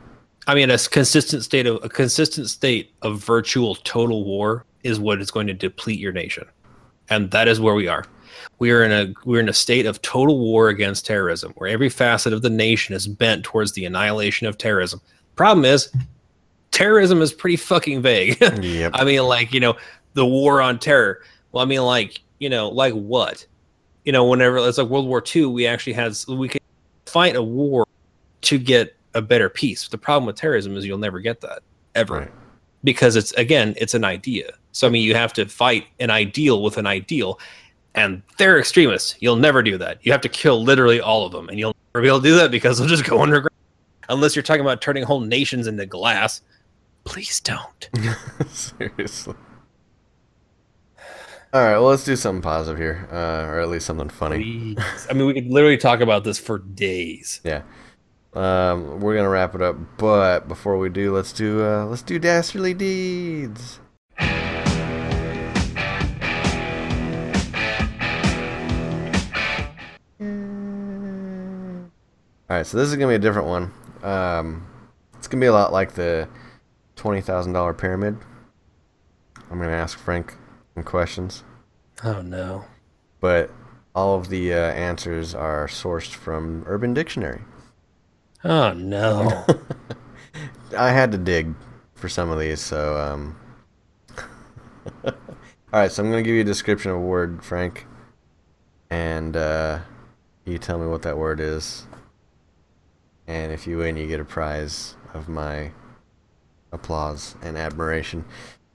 I mean, a consistent state of a consistent state of virtual total war is what is going to deplete your nation, and that is where we are. We are in a we're in a state of total war against terrorism, where every facet of the nation is bent towards the annihilation of terrorism. Problem is, terrorism is pretty fucking vague. Yep. I mean, like you know, the war on terror. Well, I mean, like you know, like what? You know, whenever it's like World War II, we actually had we could fight a war to get a better peace. The problem with terrorism is you'll never get that ever Right. because it's again it's an idea. So I mean, you have to fight an ideal with an ideal, and they're extremists. You'll never do that. You have to kill literally all of them, and you'll never be able to do that because they'll just go underground. Unless you're talking about turning whole nations into glass. Please don't. Seriously. All right, well, let's do something positive here, uh, or at least something funny. Please. I mean, we could literally talk about this for days. Yeah. Um, we're gonna wrap it up, but before we do, let's do uh, let's do dastardly deeds. All right, so this is gonna be a different one. Um, it's gonna be a lot like the twenty thousand dollar pyramid. I'm gonna ask Frank some questions, Oh no. but all of the uh, answers are sourced from Urban Dictionary. Oh no. I had to dig for some of these, so um, All right, so I'm gonna give you a description of a word, Frank, and uh, you tell me what that word is. And if you win, you get a prize of my applause and admiration.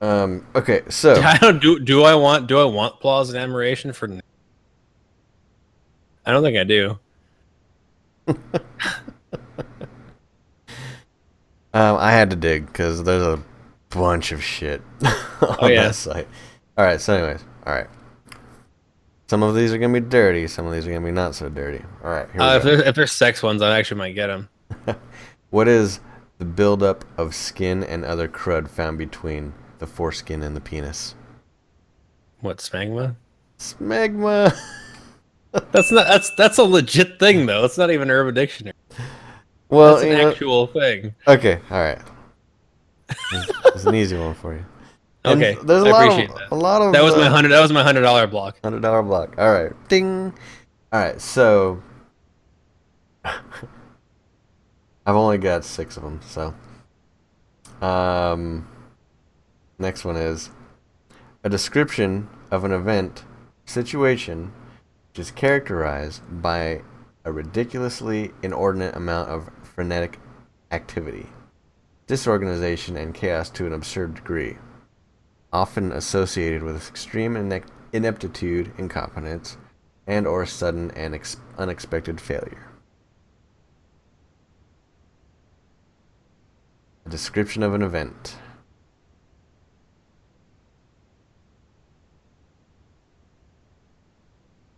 Um, okay, so I don't do. Do I want? Do I want applause and admiration for? I don't think I do. um, I had to dig because there's a bunch of shit on Oh, yeah. that site. All right, so anyways, all right. Some of these are gonna be dirty. Some of these are gonna be not so dirty. All right, here we Uh, if there's if there's sex ones, I actually might get them. What is the buildup of skin and other crud found between the foreskin and the penis? What smegma? Smegma. That's not. That's that's a legit thing though. It's not even Urban Dictionary. Well, That's an know- actual thing. okay, all right. It's an easy one for you. And Okay, there's a I lot appreciate of that. a lot of That was my uh, hundred. That was my hundred dollar block. Hundred dollar block. All right. Ding. All right. So I've only got six of them. So um, next one is a description of an event, situation, which is characterized by a ridiculously inordinate amount of frenetic activity, disorganization, and chaos to an absurd degree often associated with extreme ine- ineptitude, incompetence, and or sudden and ex- unexpected failure. A description of an event.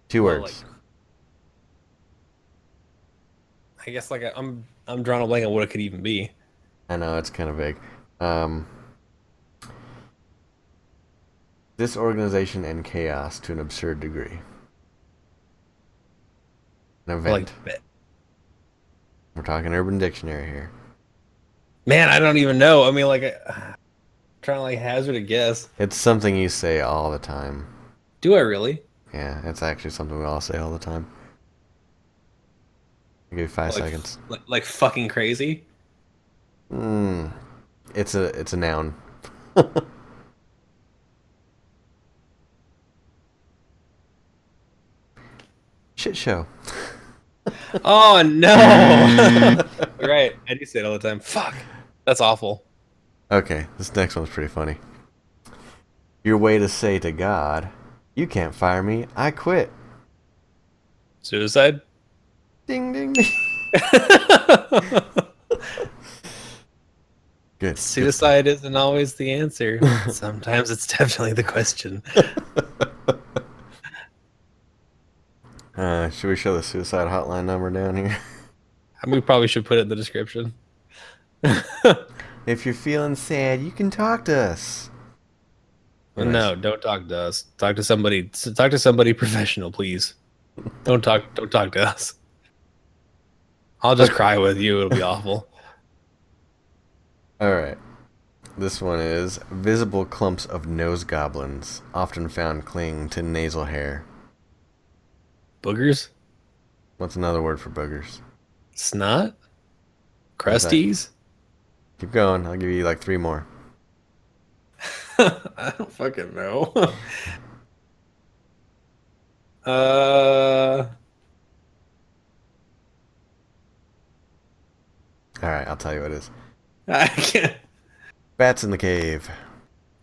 Two Well, words. I guess like I'm I'm drawing a blank on what it could even be. I know it's kind of vague. Um, disorganization and chaos to an absurd degree. An event. Like, We're talking Urban Dictionary here. man, I don't even know. I mean, like, uh, trying to like hazard a guess. It's something you say all the time. Do I really? Yeah, it's actually something we all say all the time. I'll give you five Like, seconds. Like, like fucking crazy. Mm, it's a it's a noun. Shit show. Oh no! right, I do say it all the time. Fuck, that's awful. Okay, this next one's pretty funny. Your way to say to God, "You can't fire me. I quit." Suicide. Ding ding ding. Good. Suicide isn't always the answer. Sometimes it's definitely the question. Uh, should we show the suicide hotline number down here? We probably should put it in the description. If you're feeling sad, you can talk to us. No, don't talk to us. Talk to somebody. Talk to somebody professional, please. Don't talk. Don't talk to us. I'll just cry with you. It'll be awful. All right. This one is visible clumps of nose goblins, often found clinging to nasal hair. Boogers, What's another word for boogers? snot, crusties. Keep going. I'll give you like three more. I don't fucking know. uh, All right, I'll tell you what it is. I can't. Bats in the cave.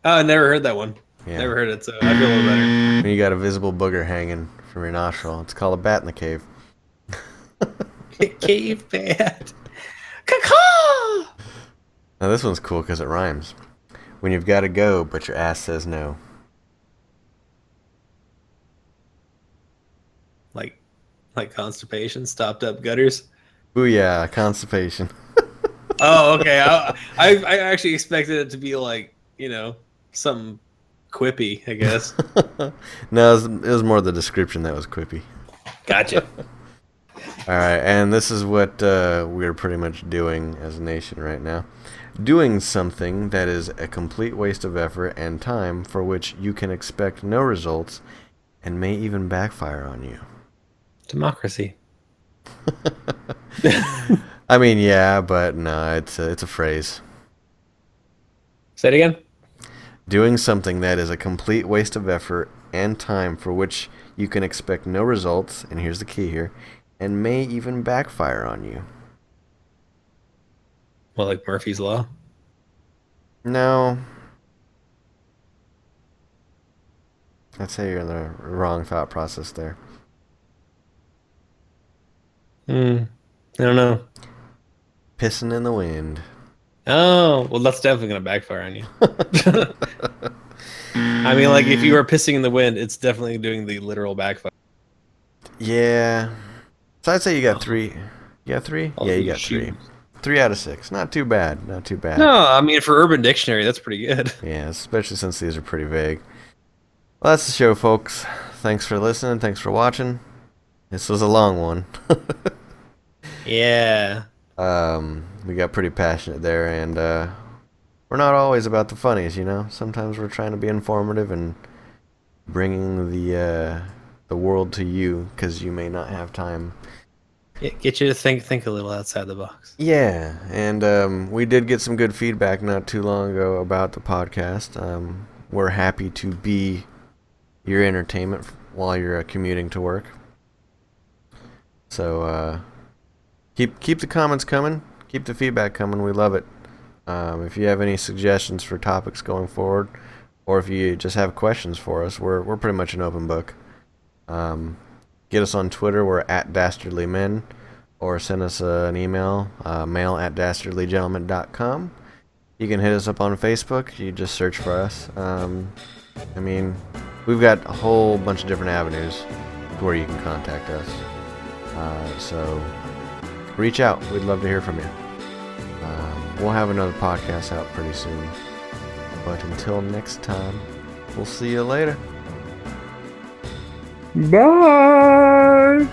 Oh, I never heard that one. Yeah. Never heard it, so I feel a little better. When you got a visible booger hanging from your nostril, it's called a bat in the cave. Cave bat. Caw! Now this one's cool because it rhymes. When you've got to go, but your ass says no. Like, like constipation, stopped up gutters. Booyah, constipation. Oh, okay. I, I I actually expected it to be like you know something quippy. I guess. no, it was, it was more the description that was quippy. Gotcha. All right, and this is what uh, we're pretty much doing as a nation right now. Doing something that is a complete waste of effort and time for which you can expect no results and may even backfire on you. Democracy. I mean, yeah, but no, it's a, it's a phrase. Say it again. Doing something that is a complete waste of effort and time for which you can expect no results, and here's the key here, and may even backfire on you. Well, like Murphy's Law? No. I'd say you're in the wrong thought process there. Hmm. I don't know. Pissing in the wind. Oh, well, that's definitely going to backfire on you. I mean, like, if you are pissing in the wind, it's definitely doing the literal backfire. Yeah. So I'd say you got oh. three. You got three? Oh, yeah, you you got shoot. three. Three out of six. Not too bad. Not too bad. No, I mean, for Urban Dictionary, that's pretty good. Yeah, especially since these are pretty vague. Well, that's the show, folks. Thanks for listening. Thanks for watching. This was a long one. Yeah. Um, we got pretty passionate there, and uh, we're not always about the funnies, you know. Sometimes we're trying to be informative and bringing the uh, the world to you because you may not have time. Get get you to think think a little outside the box. Yeah, and um, we did get some good feedback not too long ago about the podcast. Um, we're happy to be your entertainment while you're uh, commuting to work. So uh, keep keep the comments coming, keep the feedback coming. We love it. Um, if you have any suggestions for topics going forward, or if you just have questions for us, we're we're pretty much an open book. Um, get us on Twitter. We're at Dastardly Men, or send us uh, an email, uh, mail at dastardlygentleman.com. You can hit us up on Facebook. You just search for us. Um, I mean, we've got a whole bunch of different avenues where you can contact us. Uh, so reach out. We'd love to hear from you. Um, we'll have another podcast out pretty soon. But until next time, we'll see you later. Bye.